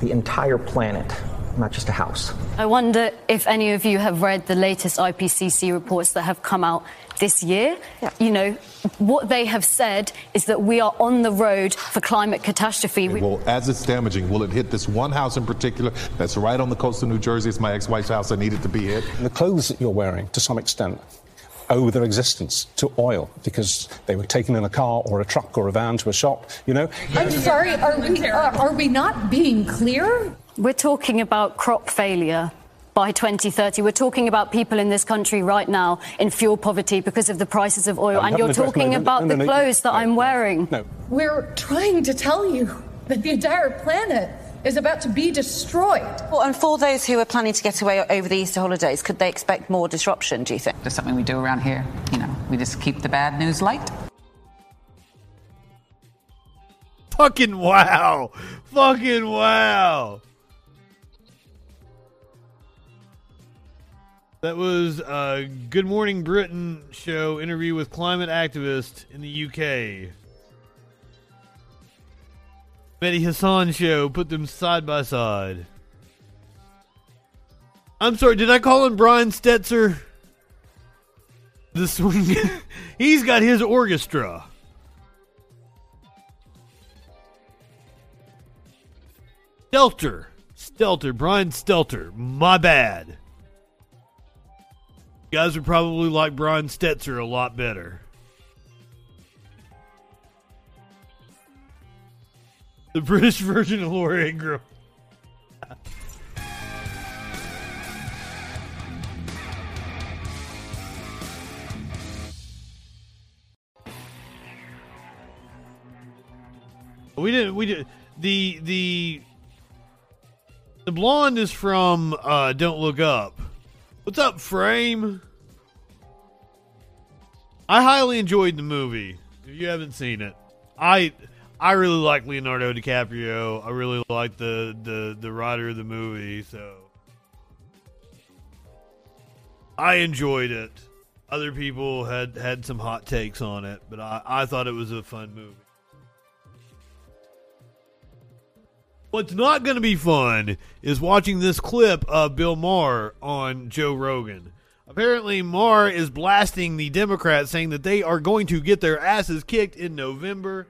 the entire planet, not just a house. I wonder if any of you have read the latest IPCC reports that have come out this year. You know, what they have said is that we are on the road for climate catastrophe. We- Well, as it's damaging, will it hit this one house in particular that's right on the coast of New Jersey? It's my ex-wife's house. I needed to be hit. The clothes that you're wearing, to some extent, owe their existence to oil because they were taken in a car or a truck or a van to a shop, you know? I'm sorry, are we, are, are we not being clear? We're talking about crop failure by 2030. We're talking about people in this country right now in fuel poverty because of the prices of oil. And you're haven't talking no, no, about no, the no, no, clothes that I'm wearing. No. We're trying to tell you that the entire planet is about to be destroyed. Well, and for those who are planning to get away over the Easter holidays, could they expect more disruption, do you think? There's something we do around here. You know, we just keep the bad news light. Fucking wow. Fucking wow. That was a Good Morning Britain show interview with climate activist in the UK. Mehdi Hassan show put them side by side. I'm sorry, did I call him Brian Stetzer? The swing. [laughs] He's got his orchestra. Stelter. Stelter. Brian Stelter. My bad. Guys would probably like Brian Stetzer a lot better. The British [laughs] version of Laura Ingraham. We didn't. We did the the the blonde is from uh, Don't Look Up. What's up, Frame? I highly enjoyed the movie. If you haven't seen it, I I really like Leonardo DiCaprio. I really like the the the writer of the movie. So I enjoyed it. Other people had had some hot takes on it, but I, I thought it was a fun movie. What's not going to be fun is watching this clip of Bill Maher on Joe Rogan. Apparently, Maher is blasting the Democrats, saying that they are going to get their asses kicked in November.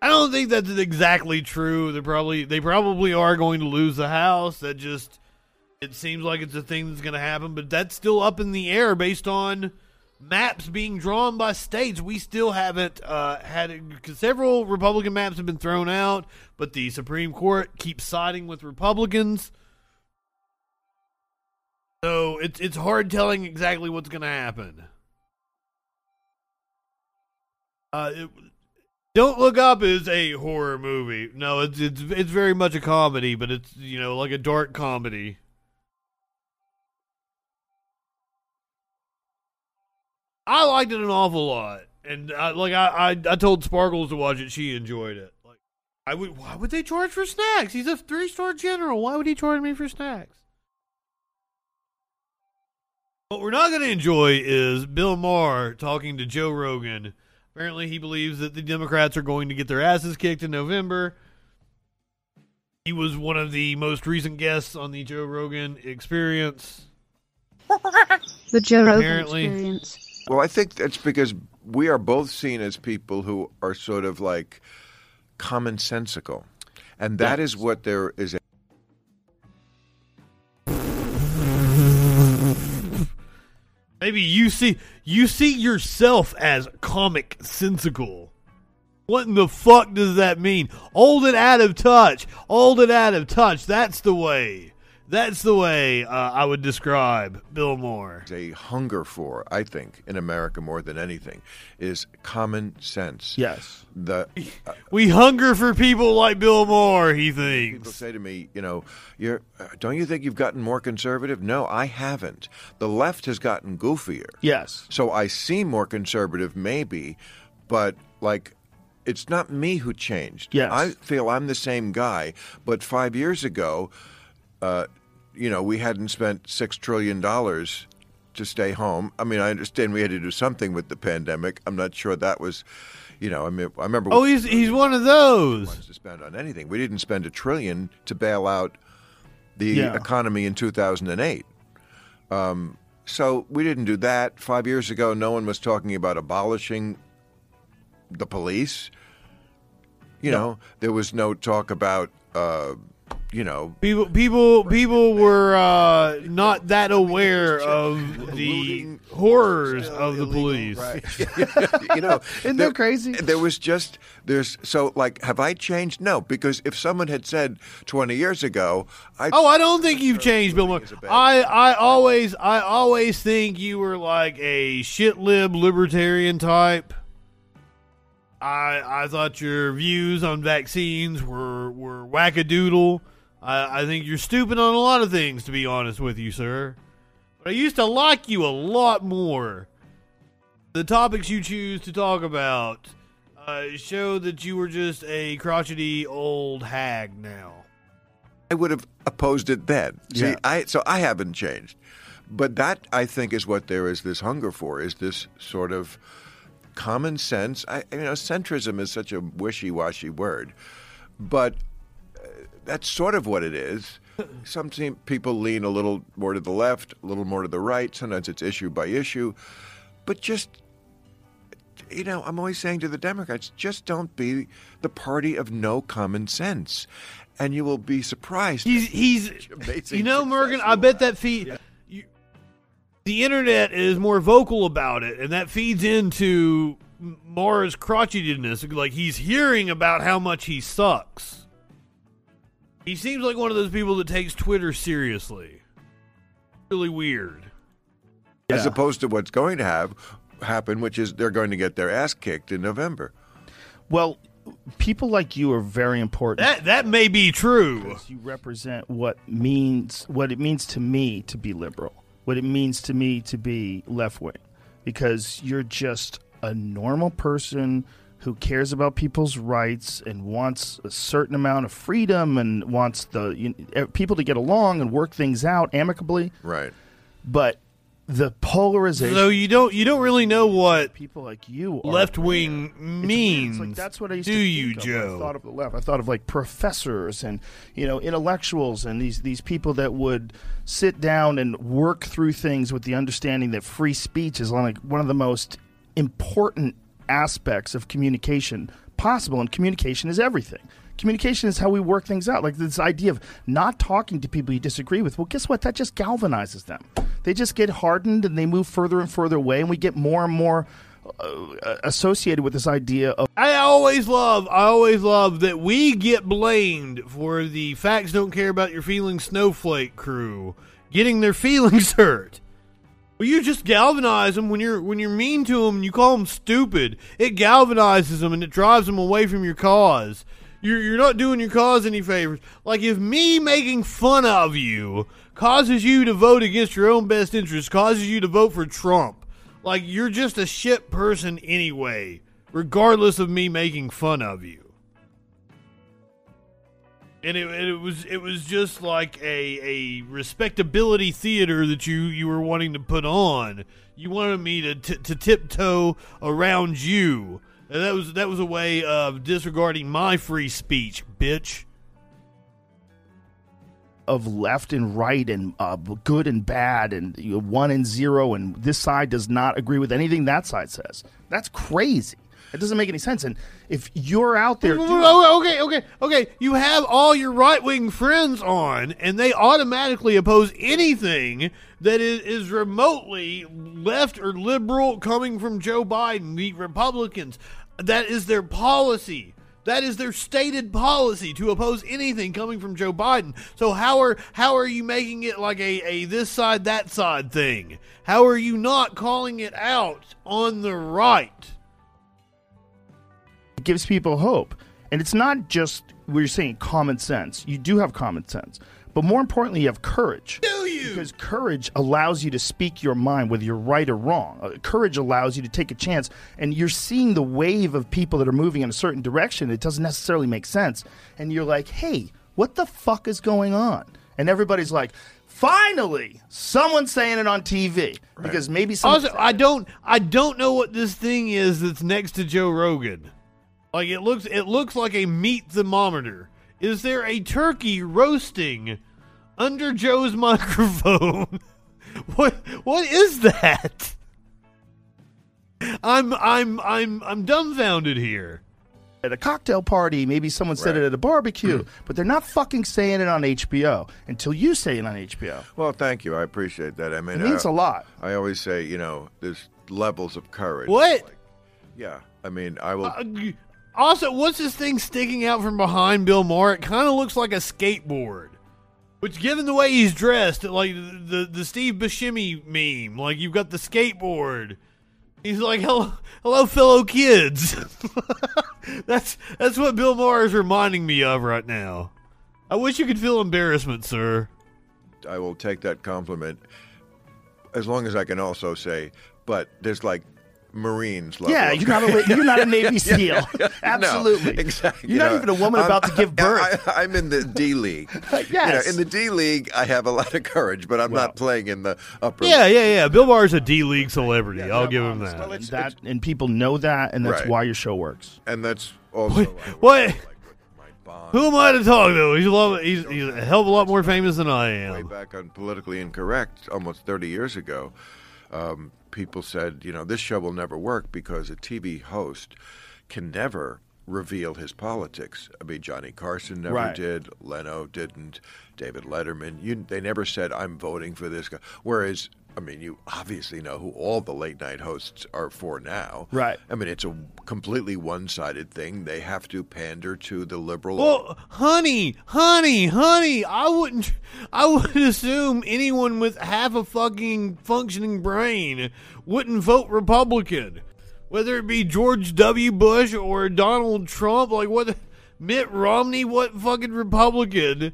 I don't think that's exactly true. They probably they probably are going to lose the House. That just it seems like it's a thing that's going to happen, but that's still up in the air based on maps being drawn by states. We still haven't uh, had several Republican maps have been thrown out, but the Supreme Court keeps siding with Republicans. So it's it's hard telling exactly what's going to happen. Uh, it, Don't Look Up is a horror movie. No, it's it's it's very much a comedy, but it's you know like a dark comedy. I liked it an awful lot. and I, like I, I, I told Sparkles to watch it. She enjoyed it. Like, I would. Why would they charge for snacks? He's a three star general. Why would he charge me for snacks? What we're not going to enjoy is Bill Maher talking to Joe Rogan. Apparently, he believes that the Democrats are going to get their asses kicked in November. He was one of the most recent guests on the Joe Rogan experience. [laughs] The Joe Rogan Apparently. experience. Well, I think that's because we are both seen as people who are sort of like commonsensical. And that is what there is. Maybe you see you see yourself as comic sensical. What in the fuck does that mean? Old and out of touch. Old and out of touch. That's the way. That's the way uh, I would describe Bill Maher. a hunger for, I think, in America more than anything, is common sense. Yes. The uh, [laughs] We hunger for people like Bill Maher. He thinks. people thinks. say to me, you know, you're uh, don't you think you've gotten more conservative? No, I haven't. The left has gotten goofier. Yes. So I seem more conservative, maybe, but like. It's not me who changed. Yes. I feel I'm the same guy, but five years ago, uh, you know, we hadn't spent six trillion dollars to stay home. I mean, I understand we had to do something with the pandemic. I'm not sure that was, you know, I mean, I remember. Oh, he's he's one of those. to spend on anything. We didn't spend a trillion to bail out the Yeah. economy in 2008. Um, so we didn't do that. Five years ago, no one was talking about abolishing the police. You know, there was no talk about, uh, you know, People, people, people were uh, not that aware of the horrors of the police. [laughs] [laughs] you know, Isn't there- that crazy? There was just there's so like, have I changed? No, because if someone had said 20 years ago, I Oh, I don't think you've changed, Bill Maher. I, I always, I always think you were like a shit lib libertarian type. I, I thought your views on vaccines were were wackadoodle. I, I think you're stupid on a lot of things, to be honest with you, sir. But I used to like you a lot more. The topics you choose to talk about uh, show that you were just a crotchety old hag now. I would have opposed it then. See, Yeah. I so I haven't changed, but that I think is what there is this hunger for is this sort of common sense. I you know centrism is such a wishy-washy word, but uh, that's sort of what it is. [laughs] Some people lean a little more to the left, a little more to the right. Sometimes it's issue by issue, but just you know, I'm always saying to the Democrats, just don't be the party of no common sense, and you will be surprised. He's he's you know Morgan. I bet that feed you, the internet is more vocal about it, and that feeds into Maher's crotchetedness. Like he's hearing about how much he sucks. He seems like one of those people that takes Twitter seriously. Really weird. as opposed to what's going to have happen, which is they're going to get their ass kicked in November. Well, people like you are very important. That that may be true. Because you represent what means what it means to me to be liberal, what it means to me to be left wing, because you're just a normal person who cares about people's rights and wants a certain amount of freedom and wants the you know, people to get along and work things out amicably. Right. But the polarization. So you don't you don't really know what people like you left wing means. It's like that's what I used do to you, of Joe? I thought of the left. I thought of like professors and you know intellectuals and these these people that would sit down and work through things with the understanding that free speech is like one of the most important aspects of communication possible, and communication is everything. Communication is how we work things out. Like this idea of not talking to people you disagree with. Well, guess what? That just galvanizes them. They just get hardened and they move further and further away, and we get more and more uh, associated with this idea of I always love, I always love that we get blamed for the facts don't care about your feelings snowflake crew getting their [laughs] feelings hurt. Well, you just galvanize them when you're when you're mean to them and you call them stupid. It galvanizes them and it drives them away from your cause. You're you're not doing your cause any favors. Like if me making fun of you causes you to vote against your own best interest, causes you to vote for Trump. like you're just a shit person anyway, regardless of me making fun of you. And it, it was it was just like a a respectability theater that you you were wanting to put on. You wanted me to t- to tiptoe around you. And that was that was a way of disregarding my free speech, bitch. of left and right and uh, good and bad and you know, one and zero and this side does not agree with anything that side says. That's crazy. It doesn't make any sense. And if you're out there, doing- Oh, okay, okay, okay. You have all your right wing friends on, and they automatically oppose anything that is, is remotely left or liberal coming from Joe Biden, the Republicans. That is their policy. That is their stated policy to oppose anything coming from Joe Biden. So how are how are you making it like a, a this side that side thing? How are you not calling it out on the right? it gives people hope. And it's not just you're saying common sense. You do have common sense. But more importantly, you have courage. Do you? Because courage allows you to speak your mind, whether you're right or wrong. Uh, courage allows you to take a chance. And you're seeing the wave of people that are moving in a certain direction. It doesn't necessarily make sense. And you're like, hey, what the fuck is going on? And everybody's like, finally, someone's saying it on TV. Because maybe some. Also, I don't I don't know what this thing is that's next to Joe Rogan. Like it looks it looks like a meat thermometer. Is there a turkey roasting under Joe's [laughs] microphone? what what is that? I'm I'm I'm I'm dumbfounded here. at a cocktail party, maybe someone said it at a barbecue, but they're not fucking saying it on HBO until you say it on HBO. Well, thank you. I appreciate that. I mean, It means uh, a lot. I always say, you know, there's levels of courage. What? Yeah. I mean, I will. Uh, g- also, what's this thing sticking out from behind Bill Maher? It kind of looks like a skateboard. Which, given the way he's dressed, like the the, the Steve Buscemi meme, like you've got the skateboard. He's like, "Hello, hello, fellow kids." [laughs] that's that's what Bill Maher is reminding me of right now. I wish you could feel embarrassment, sir. I will take that compliment as long as I can also say, but there's like Marines level. Yeah, you're not a- you're not a [laughs] Navy Yeah, SEAL. yeah, yeah. Absolutely. No, exactly. You're not You even a woman I'm- about to give [laughs] birth. I, am in the D League. [laughs] Yes. You know, in the D League, I have a lot of courage, but I'm not playing in the upper. Yeah, yeah, yeah. Bill Maher's a D League celebrity. I'll give him that. And that and people know that, and that's Right. why your show works. And that's also What? Who am I to talk to? He's a lot. He's, he's a hell of a lot more famous than I am. way am. back on politically incorrect almost 30 years ago um, people said you know this show will never work because a tv host can never reveal his politics. I mean johnny carson never Right. did. Leno didn't. David letterman. You, they never said i'm voting for this guy. Whereas I mean, you obviously know who all the late night hosts are for now. Right. I mean, it's a completely one sided thing. They have to pander to the liberal. Well, honey, honey, honey, I wouldn't. I would [laughs] assume anyone with half a fucking functioning brain wouldn't vote Republican, whether it be George W. Bush or Donald Trump. Like what? Mitt Romney? What fucking Republican?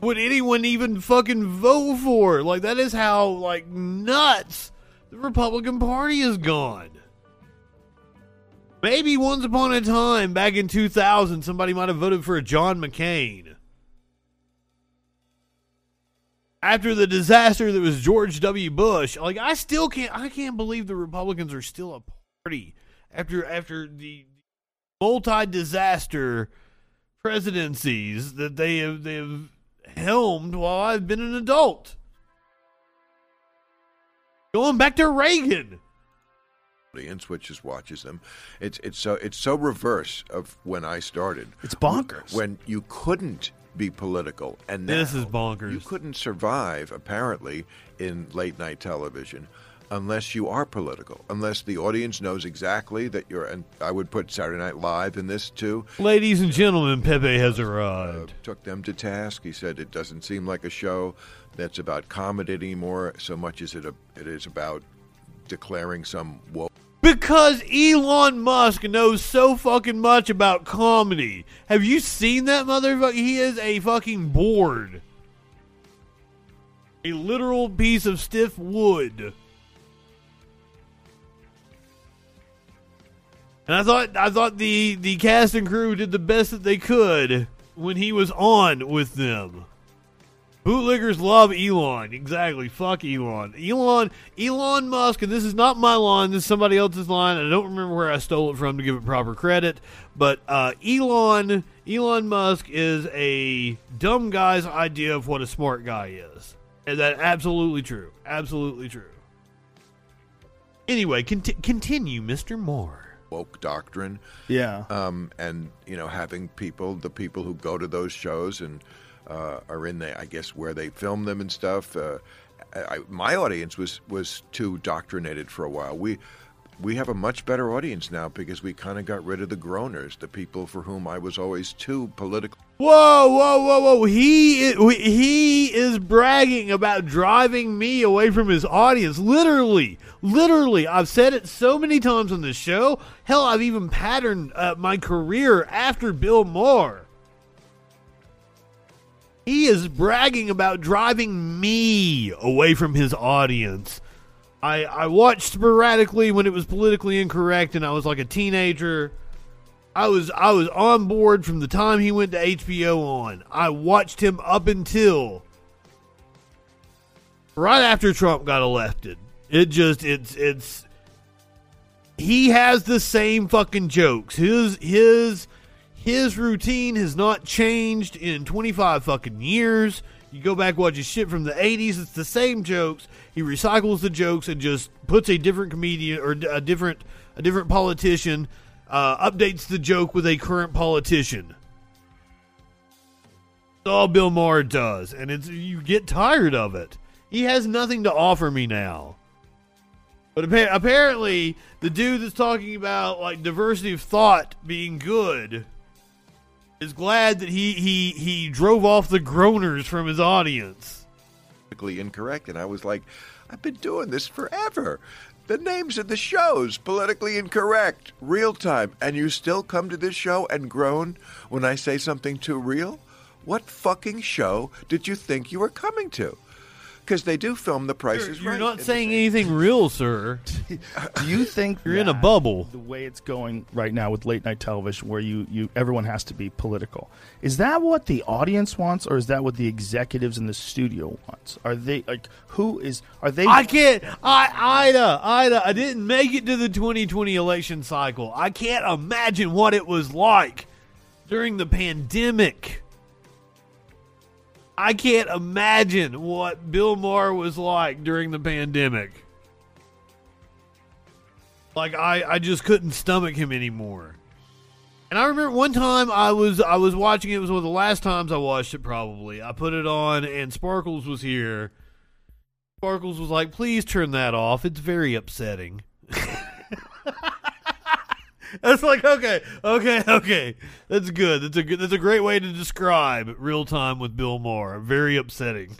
Would anyone even fucking vote for? Like that is how like nuts the Republican Party is gone. Maybe once upon a time back in 2000, somebody might have voted for a John McCain. After the disaster that was George W. Bush, like I still can't, I can't believe the Republicans are still a party after after the multi-disaster presidencies that they have they have helmed while I've been an adult. Going back to Reagan. audience, which is watches them. It's it's so it's so reverse of when I started. It's bonkers. When you couldn't be political, and now This is bonkers. You couldn't survive apparently in late night television unless you are political, unless the audience knows exactly that you're. And I would put Saturday Night Live in this too. Ladies and gentlemen, Pepe has arrived. Uh, took them to task. He said it doesn't seem like a show that's about comedy anymore, so much as it it is about declaring some woke. Because Elon Musk knows so fucking much about comedy. Have you seen that motherfucker? He is a fucking board. A literal piece of stiff wood. And I thought I thought the the cast and crew did the best that they could when he was on with them. Bootlickers love Elon. Exactly. Fuck Elon. Elon Elon Musk, and this is not my line, this is somebody else's line. I don't remember where I stole it from to give it proper credit. But uh, Elon Elon Musk is a dumb guy's idea of what a smart guy is. And that absolutely true. Absolutely true. Anyway, conti- continue, Mr. Maher. Woke doctrine. Yeah. Um, and you know, having people, the people who go to those shows and uh, are in the, I guess, where they film them and stuff. Uh, I, my audience was was too doctrinated for a while. We we have a much better audience now because we kind of got rid of the groaners, the people for whom I was always too political. Whoa, whoa, whoa, whoa! He is, he is bragging about driving me away from his audience. Literally, literally. I've said it so many times on this show. Hell, I've even patterned uh, my career after Bill Maher. He is bragging about driving me away from his audience. I I watched sporadically when it was politically incorrect, and I was like a teenager. I was I was on board from the time he went to HBO on. I watched him up until right after Trump got elected. It just it's it's he has the same fucking jokes. His his his routine has not changed in 25 fucking years. You go back watch his shit from the 80s, it's the same jokes. He recycles the jokes and just puts a different comedian or a different a different politician uh, updates the joke with a current politician. That's all Bill Maher does, and it's you get tired of it. He has nothing to offer me now. But appa- apparently, the dude that's talking about like diversity of thought being good is glad that he he he drove off the groaners from his audience. incorrect. And I was like, I've been doing this forever. The names of the shows, politically incorrect, real time, and you still come to this show and groan when I say something too real? What fucking show did you think you were coming to? Because they do film The Price is You're Right. not saying anything real, sir. [laughs] Do you think You're in a that bubble. The way it's going right now with late night television, where you, you everyone has to be political, is that what the audience wants, or is that what the executives in the studio wants? Are they like who is? Are they? I can't. I Ida, Ida. I didn't make it to the 2020 election cycle. I can't imagine what it was like during the pandemic. I can't imagine what Bill Maher was like during the pandemic. Like I, I just couldn't stomach him anymore. And I remember one time I was I was watching it, it was one of the last times I watched it probably. I put it on and Sparkles was here. Sparkles was like, "Please turn that off. It's very upsetting." [laughs] That's like okay, okay, [laughs] okay. That's good. That's a good. That's a great way to describe real time with Bill Maher. Very upsetting.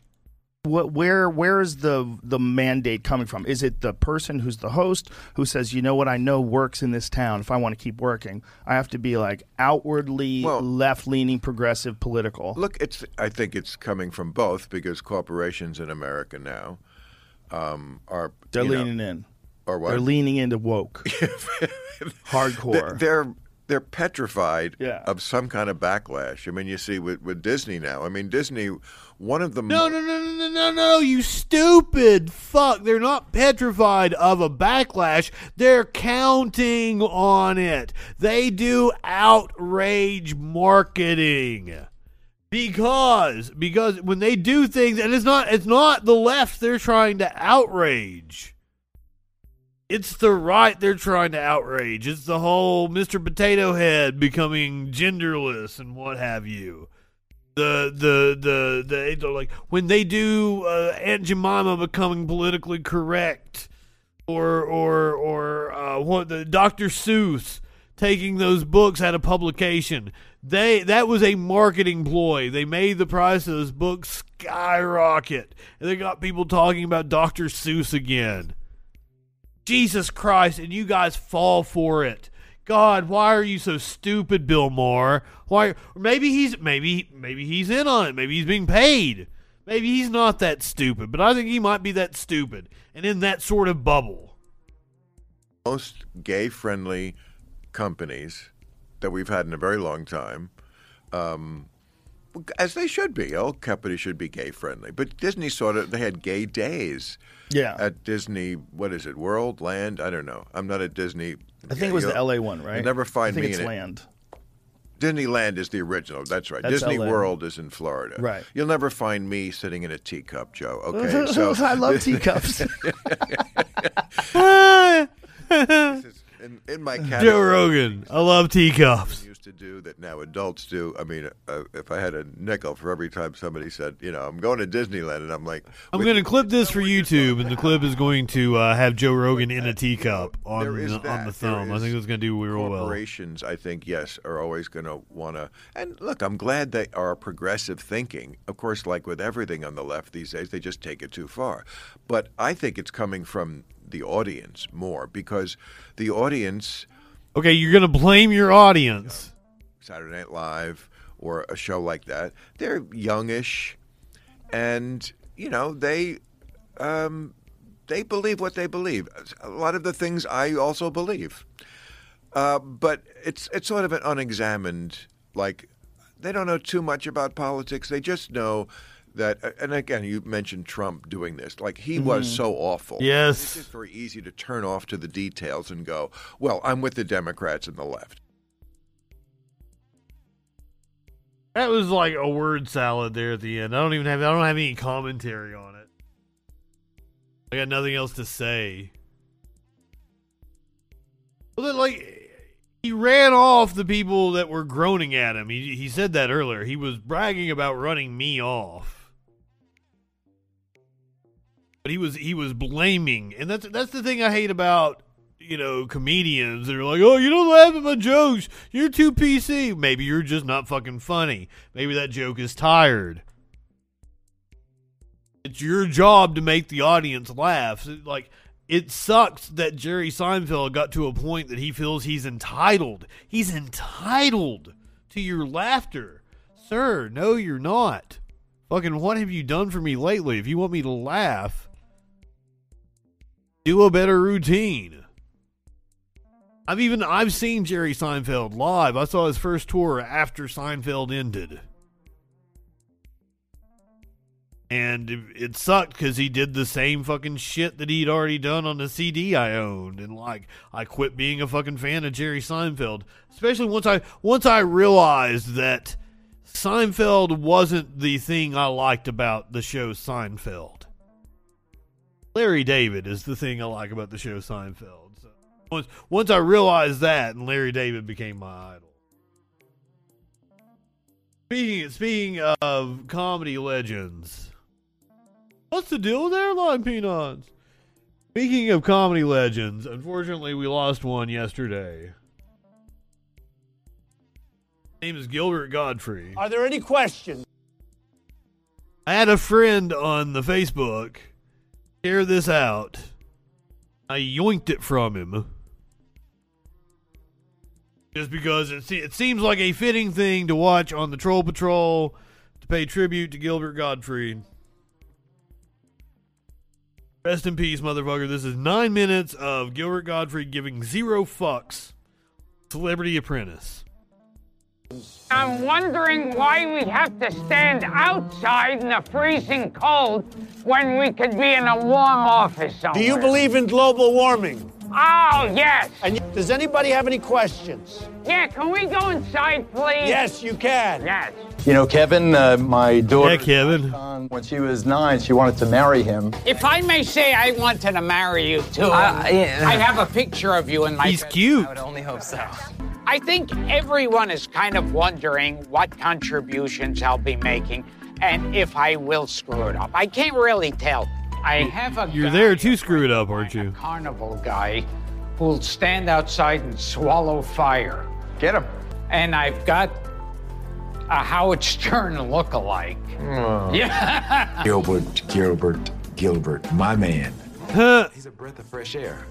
What, where where is the the mandate coming from? Is it the person who's the host who says, you know what, I know works in this town. If I want to keep working, I have to be like outwardly left leaning, progressive, political. Look, it's. I think it's coming from both because corporations in America now um, are They're you know- leaning in. Or what? They're leaning into woke, [laughs] hardcore. They're they're, they're petrified Yeah. of some kind of backlash. I mean, you see with, with Disney now. I mean, Disney, one of the No, no, no, no, no, no, no, you stupid fuck. They're not petrified of a backlash. They're counting on it. They do outrage marketing. Because because when they do things and it's not it's not the left they're trying to outrage. It's the right they're trying to outrage. It's the whole Mr. Potato Head becoming genderless and what have you the the the the they're like when they do uh, Aunt Jemima becoming politically correct, or or or uh, what the Dr. Seuss taking those books out of publication. They that was a marketing ploy. They made the price of those books skyrocket, and they got people talking about Dr. Seuss again. Jesus Christ, and you guys fall for it. God, why are you so stupid, Bill Maher? Why? Maybe he's maybe maybe he's in on it. Maybe he's being paid. Maybe he's not that stupid, but I think he might be that stupid and in that sort of bubble. most gay friendly companies that we've had in a very long time, um, as they should be. All companies should be gay friendly. But Disney sort of they had gay days. Yeah. At Disney, what is it? World, Land? I don't know. I'm not at Disney. I think it was the LA one, right? You'll never find I think me it's in it. Land. Disneyland is the original. That's right. That's Disney LA. World is in Florida. Right. You'll never find me sitting in a teacup, Joe. [laughs] Okay. So I love teacups. [laughs] in, in my Joe Rogan. I love teacups. To do that now adults do. I mean, uh, if I had a nickel for every time somebody said, you know, I'm going to Disneyland, and I'm like, I'm going to clip this for YouTube, and the clip is going to uh, have Joe Rogan in a teacup on the, on the thumb. I think it's going to do real well. corporations, I think, yes, are always going to want to. And look, I'm glad they are progressive thinking. Of course, like with everything on the left these days, they just take it too far. But I think it's coming from the audience more because the audience, Okay, you're going to blame your audience. Saturday Night Live or a show like that, they're youngish, and you know they. Um, they believe what they believe. A lot of the things I also believe. Uh, but it's it's sort of an unexamined like they don't know too much about politics. They just know that and again you mentioned Trump doing this. Like he was Mhm. so awful. Yes. It's just very easy to turn off to the details and go, "Well, I'm with the Democrats and the left." That was like a word salad there at the end. I don't even have I don't have any commentary on it. I got nothing else to say. Well, then, like he ran off the people that were groaning at him. He he said that earlier. He was bragging about running me off. But he was he was blaming, and that's that's the thing I hate about you know comedians. They're like, "Oh, you don't laugh at my jokes. You're too PC." Maybe you're just not fucking funny. Maybe that joke is tired. It's your job to make the audience laugh. Like it sucks that Jerry Seinfeld got to a point that he feels he's entitled. He's entitled to your laughter. Sir, no you're not. Fucking what have you done for me lately? If you want me to laugh, do a better routine. I've even I've seen Jerry Seinfeld live. I saw his first tour after Seinfeld ended. And it, sucked because he did the same fucking shit that he'd already done on the CD I owned, and like I quit being a fucking fan of Jerry Seinfeld. Especially once I once I realized that Seinfeld wasn't the thing I liked about the show Seinfeld. Larry David is the thing I like about the show Seinfeld. Once once I realized that, and Larry David became my idol. Speaking speaking of comedy legends, what's the deal with airline peanuts? Speaking of comedy legends, unfortunately we lost one yesterday. His name is Gilbert Gottfried. Are there any questions? I had a friend on the Facebook share this out. I yoinked it from him. Just because it, se- it seems like a fitting thing to watch on the Troll Patrol to pay tribute to Gilbert Gottfried. Rest in peace, motherfucker. This is nine minutes of Gilbert Gottfried giving zero fucks. Celebrity Apprentice. I'm wondering why we have to stand outside in the freezing cold when we could be in a warm office somewhere. Do you believe in global warming? Oh, yes. And does anybody have any questions? Yeah, can we go inside, please? Yes, you can. Yes. You know, Kevin, uh, my daughter. Yeah, Kevin. When she was nine, she wanted to marry him. If I may say, I wanted to marry you too. Uh, yeah. I have a picture of you in my. He's bedroom. cute. I would only hope so. I think everyone is kind of wondering what contributions I'll be making and if I will screw it up. I can't really tell. I have a You're guy, there to screw it up, aren't you? carnival guy who'll stand outside and swallow fire. Get him. And I've got a Howard Stern look-alike. Yeah. [laughs] Gilbert, Gilbert, Gilbert, my man. he's a breath of fresh air.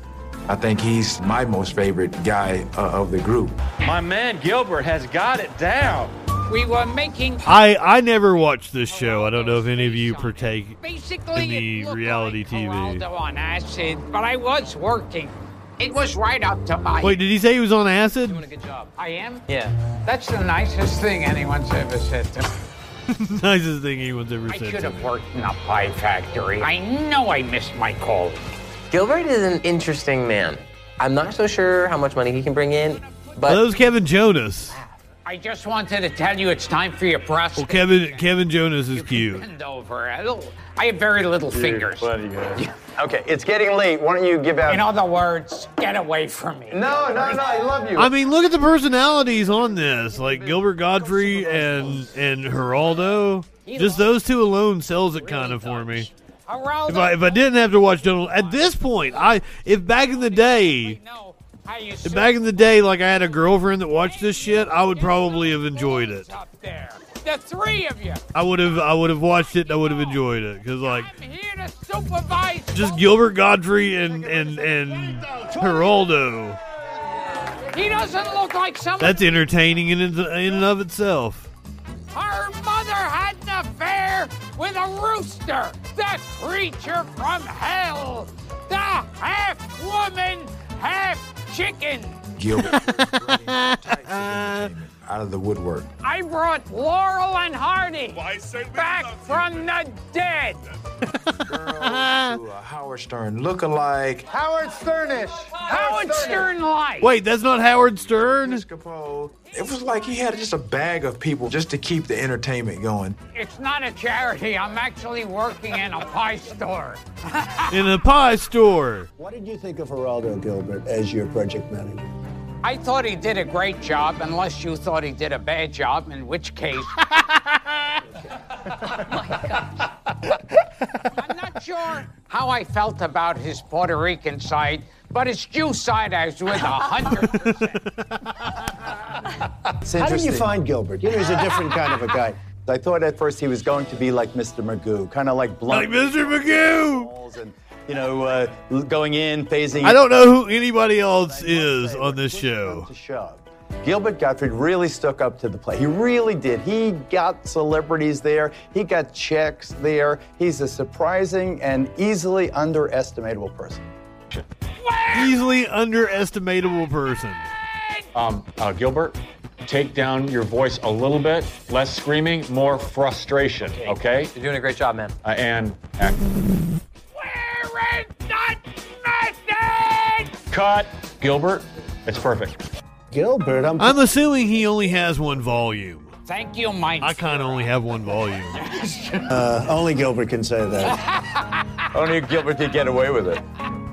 I think he's my most favorite guy uh, of the group. My man Gilbert has got it down. We were making I, I never watched this show. I don't know if any of you partake Basically, in the reality like TV. On acid, but I was working. It was right up to my. Wait, did he say he was on acid? Doing a good job. I am. Yeah. That's the nicest thing anyone's ever said to me. [laughs] Nicest thing anyone's ever I said. should to have me. worked in a pie factory. I know I missed my call. Gilbert is an interesting man. I'm not so sure how much money he can bring in, but Well, that was Kevin Jonas. I just wanted to tell you it's time for your breast. Well, Kevin Kevin Jonas is cute. Bend over. I I have very little fingers. [laughs] Okay, it's getting late. Why don't you give out? In other words, get away from me. No, no, no. I love you. I mean, look at the personalities on this, like Gilbert Gottfried and and Geraldo. Just those two alone sells it kind of for me. If I if I didn't have to watch Donald at this point, I if back in the day, if back in the day, like I had a girlfriend that watched this shit, I would probably have enjoyed it. The three of you. I would have I would have watched it. and I would have enjoyed it because like Here to supervise. just Gilbert Gottfried and and and Geraldo. He doesn't look like someone. That's entertaining in in and of itself. Her mother had an affair with a rooster, the creature from hell, the half woman, half chicken. Gilbert. [laughs] Uh, out of the woodwork. I brought Laurel and Hardy back from the dead. To a Howard Stern look-alike. Howard Sternish. Howard Stern like. Wait, that's not Howard Stern. It was like he had just a bag of people just to keep the entertainment going. It's not a charity. I'm actually working in a pie store. [laughs] In a pie store. What did you think of Geraldo Gilbert as your project manager? I thought he did a great job, unless you thought he did a bad job, in which case. [laughs] oh my gosh. I'm not sure how I felt about his Puerto Rican side, but his Jew side I was with a hundred percent. How did you find Gilbert? You know, he's a different kind of a guy. I thought at first he was going to be like Mr. Magoo, kind of like blunt. Like Mr. Magoo. And, you know, uh, going in, phasing. I don't know who anybody else is on this show. to shove. Gilbert Gottfried really stuck up to the plate. He really did. He got celebrities there. He got checks there. He's a surprising and easily underestimatable person. Easily underestimatable person. Um, uh, Gilbert, take down your voice a little bit. Less screaming, more frustration. Okay. You're doing a great job, man. Uh, and act. Cut, Gilbert. It's perfect. Gilbert, I'm. I'm assuming he only has one volume. Thank you, Mike. I kind of only have one volume. [laughs] Uh, only Gilbert can say that. [laughs] Only Gilbert could get away with it.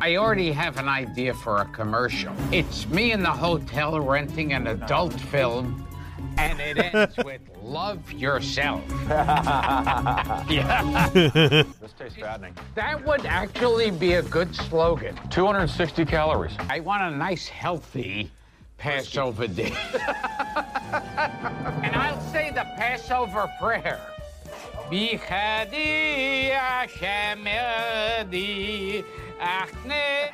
I already have an idea for a commercial. It's me in the hotel renting an adult film, and it ends [laughs] with "Love Yourself." [laughs] [laughs] yeah. [laughs] This tastes fattening. That would actually be a good slogan. 260 calories. I want a nice, healthy Passover day. and I'll say the Passover prayer. Bichadi Hashem Edi Achne.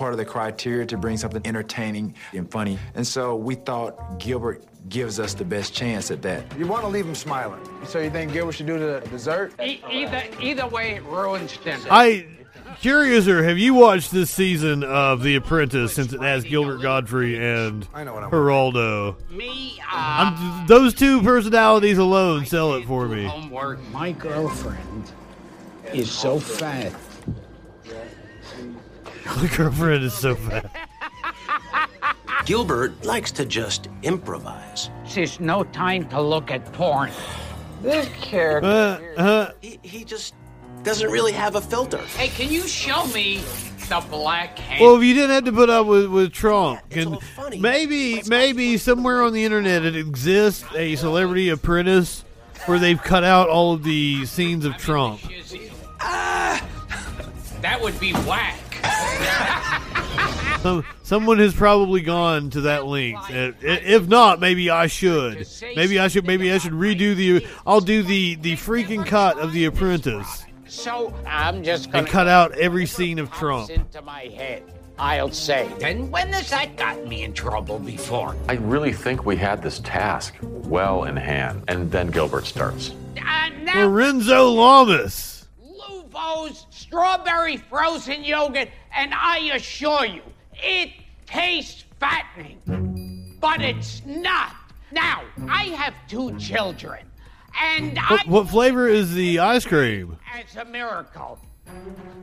Part of the criteria to bring something entertaining and funny. And so we thought Gilbert gives us the best chance at that. You want to leave him smiling. So you think Gilbert should do the dessert? E- either, either way, it ruins dinner. I curiouser, have you watched this season of The Apprentice since it has Gilbert Gottfried and Geraldo? Me, uh, I'm, those two personalities alone sell it for me. My girlfriend is so fat. My girlfriend is so fat. Gilbert likes to just improvise. There's no time to look at porn. This character. Uh, uh, He, he just doesn't really have a filter. Hey, can you show me the black hand? Well, if you didn't have to put up with, with Trump, can, maybe maybe somewhere on the internet it exists a celebrity apprentice where they've cut out all of the scenes of Trump. that would be whack. [laughs] Some, someone has probably gone to that length. Uh, If not, maybe I should. Maybe I should. Maybe I should redo the. I'll do the the freaking cut of The Apprentice So I'm just gonna and cut out every scene of Trump. into my head. I'll say. And when has that gotten me in trouble before? I really think we had this task well in hand. And then Gilbert starts. And now Lorenzo Lamas. Luvo's strawberry frozen yogurt, and I assure you, It tastes fattening, but it's not. Now, I have two children, and What, I, what flavor is the ice cream? It's a miracle,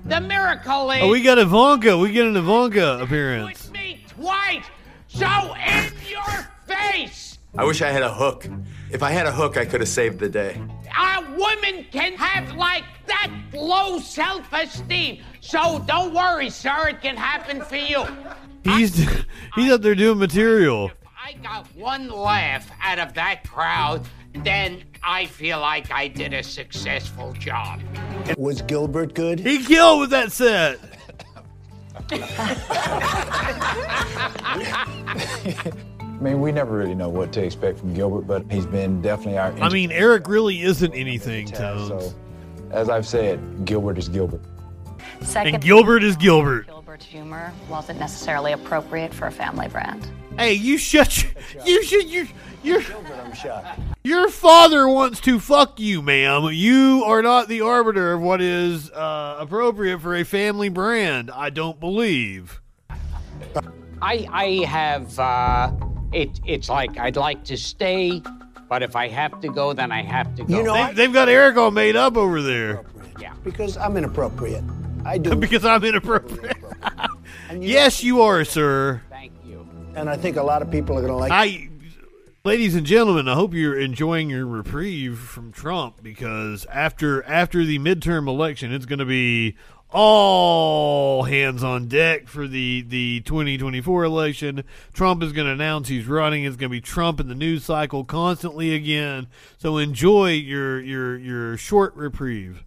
the miracle is Oh, we got Ivanka. We get an Ivanka appearance. me twice, so in your face. I wish I had a hook. If I had a hook, I could have saved the day. A woman can have like that low self-esteem. So don't worry, sir. It can happen for you. He's he's up there doing material. If I got one laugh out of that crowd, then I feel like I did a successful job. Was Gilbert good? He killed with that set. [laughs] I mean, we never really know what to expect from Gilbert, but he's been definitely our. I mean, Eric really isn't anything, Tones. So, as I've said, Gilbert is Gilbert. And Gilbert is Gilbert. Gilbert's humor wasn't necessarily appropriate for a family brand. Hey, you shut your, you should you your I'm shocked. your father wants to fuck you, ma'am. You are not the arbiter of what is uh, appropriate for a family brand. I don't believe. I I have uh it it's like I'd like to stay, but if I have to go, then I have to go. You know, They, I- they've got Eric all made up over there. Yeah. Because I'm inappropriate. I do. [laughs] because I'm inappropriate. [laughs] yes, you are, sir. Thank you. And I think a lot of people are going to like. I, ladies and gentlemen, I hope you're enjoying your reprieve from Trump because after after the midterm election, it's going to be all hands on deck for the the 2024 election. Trump is going to announce he's running. It's going to be Trump in the news cycle constantly again. So enjoy your your your short reprieve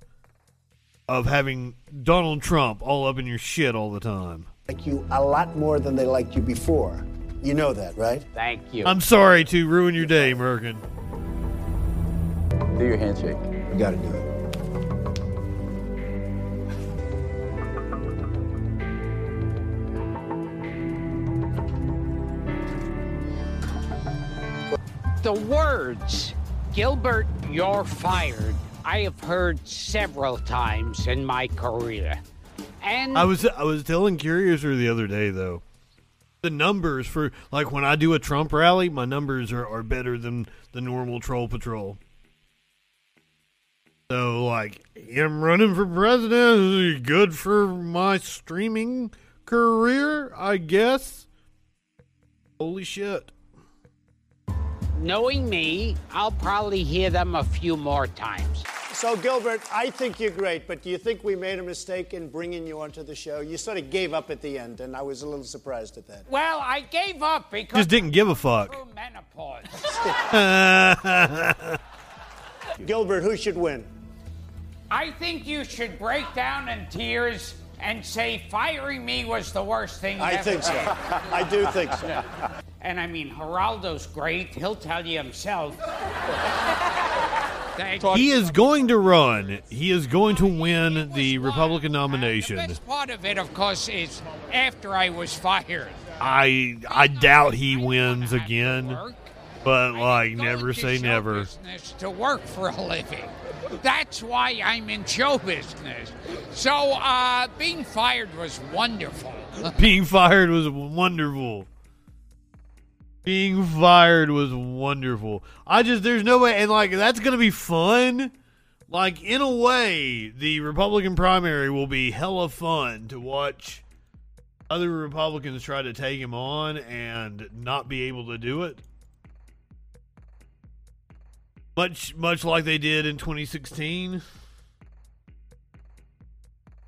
of having Donald Trump all up in your shit all the time. like you a lot more than they liked you before. You know that, right? Thank you. I'm sorry to ruin your day, Merkin. Do your handshake. You got to do it. The words, Gilbert, you're fired, I have heard several times in my career. And I was I was telling Curiouser the other day though. The numbers for like when I do a Trump rally, my numbers are, are better than the normal troll patrol. So like him running for president is good for my streaming career, I guess. Holy shit. Knowing me, I'll probably hear them a few more times. So, Gilbert, I think you're great, but do you think we made a mistake in bringing you onto the show? You sort of gave up at the end, and I was a little surprised at that. Well, I gave up because Just didn't give a fuck. through menopause. [laughs] Gilbert, who should win? I think you should break down in tears and say firing me was the worst thing. I ever think so. [laughs] I do think so. And I mean, Geraldo's great. He'll tell you himself. [laughs] He is going to run. He is going to win the Republican nomination. best part of it, of course, is after I was fired. I I doubt he wins again. But like never say never. to work for a living. That's why I'm in show business. So, uh, being fired was wonderful. [laughs] Being fired was wonderful. Being fired was wonderful. I just there's no way and like that's gonna be fun. Like in a way, the Republican primary will be hella fun to watch other Republicans try to take him on and not be able to do it. Much much like they did in 2016.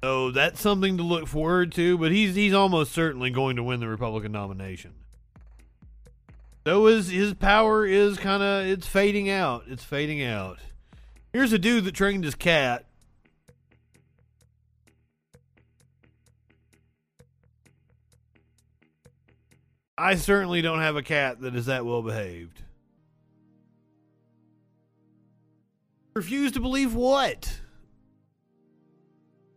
So that's something to look forward to, but he's he's almost certainly going to win the Republican nomination. So his his power is kind of it's fading out. It's fading out. Here's a dude that trained his cat. I certainly don't have a cat that is that well behaved. Refuse to believe what?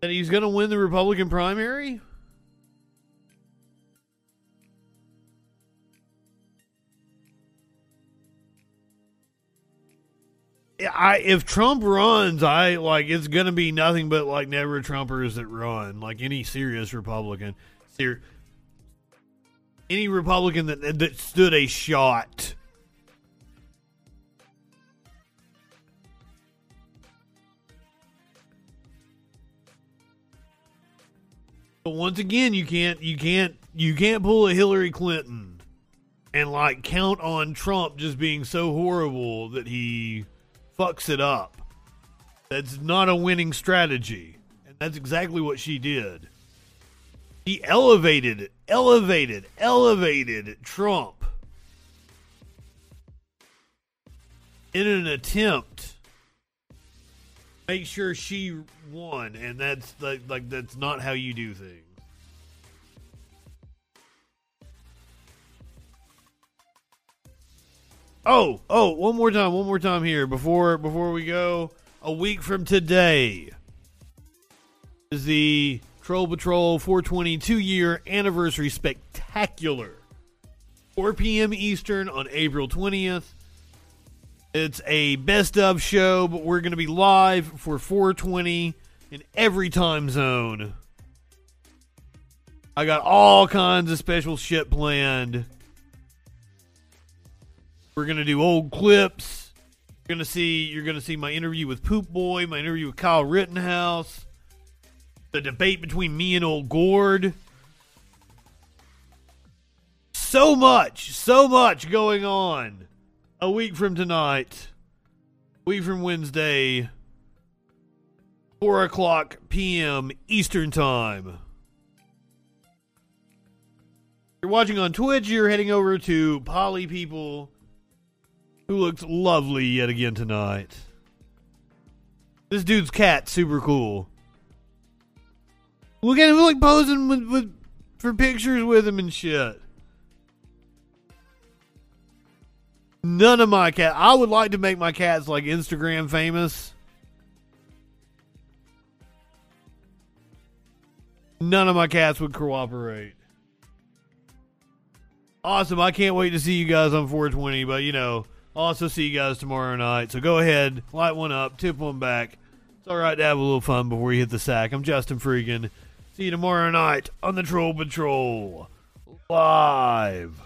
That he's going to win the Republican primary? I if Trump runs, I like it's gonna be nothing but like never Trumpers that run, like any serious Republican. Ser- any Republican that that stood a shot. But once again, you can't you can't you can't pull a Hillary Clinton and like count on Trump just being so horrible that he fucks it up. That's not a winning strategy. And that's exactly what she did. He elevated, elevated, elevated Trump in an attempt make sure she won, and that's like, like that's not how you do things. Oh, oh, one more time, one more time here before before we go. A week from today is the Troll Patrol 422 year anniversary spectacular. 4 p.m. Eastern on April 20th. It's a best of show, but we're going to be live for 420 in every time zone. I got all kinds of special shit planned. We're gonna do old clips. You're gonna see you're gonna see my interview with Poop Boy, my interview with Kyle Rittenhouse, the debate between me and old Gord. So much, so much going on. A week from tonight, a week from Wednesday, four o'clock p.m. Eastern time. If you're watching on Twitch, you're heading over to Poly People who looks lovely yet again tonight. This dude's cat super cool. Look at him like posing with, with for pictures with him and shit. None of my cat. I would like to make my cats like Instagram famous. None of my cats would cooperate. Awesome. I can't wait to see you guys on 420, but you know, also see you guys tomorrow night. So go ahead, light one up, tip one back. It's all right to have a little fun before you hit the sack. I'm Justin Freegan. See you tomorrow night on the Troll Patrol. Live.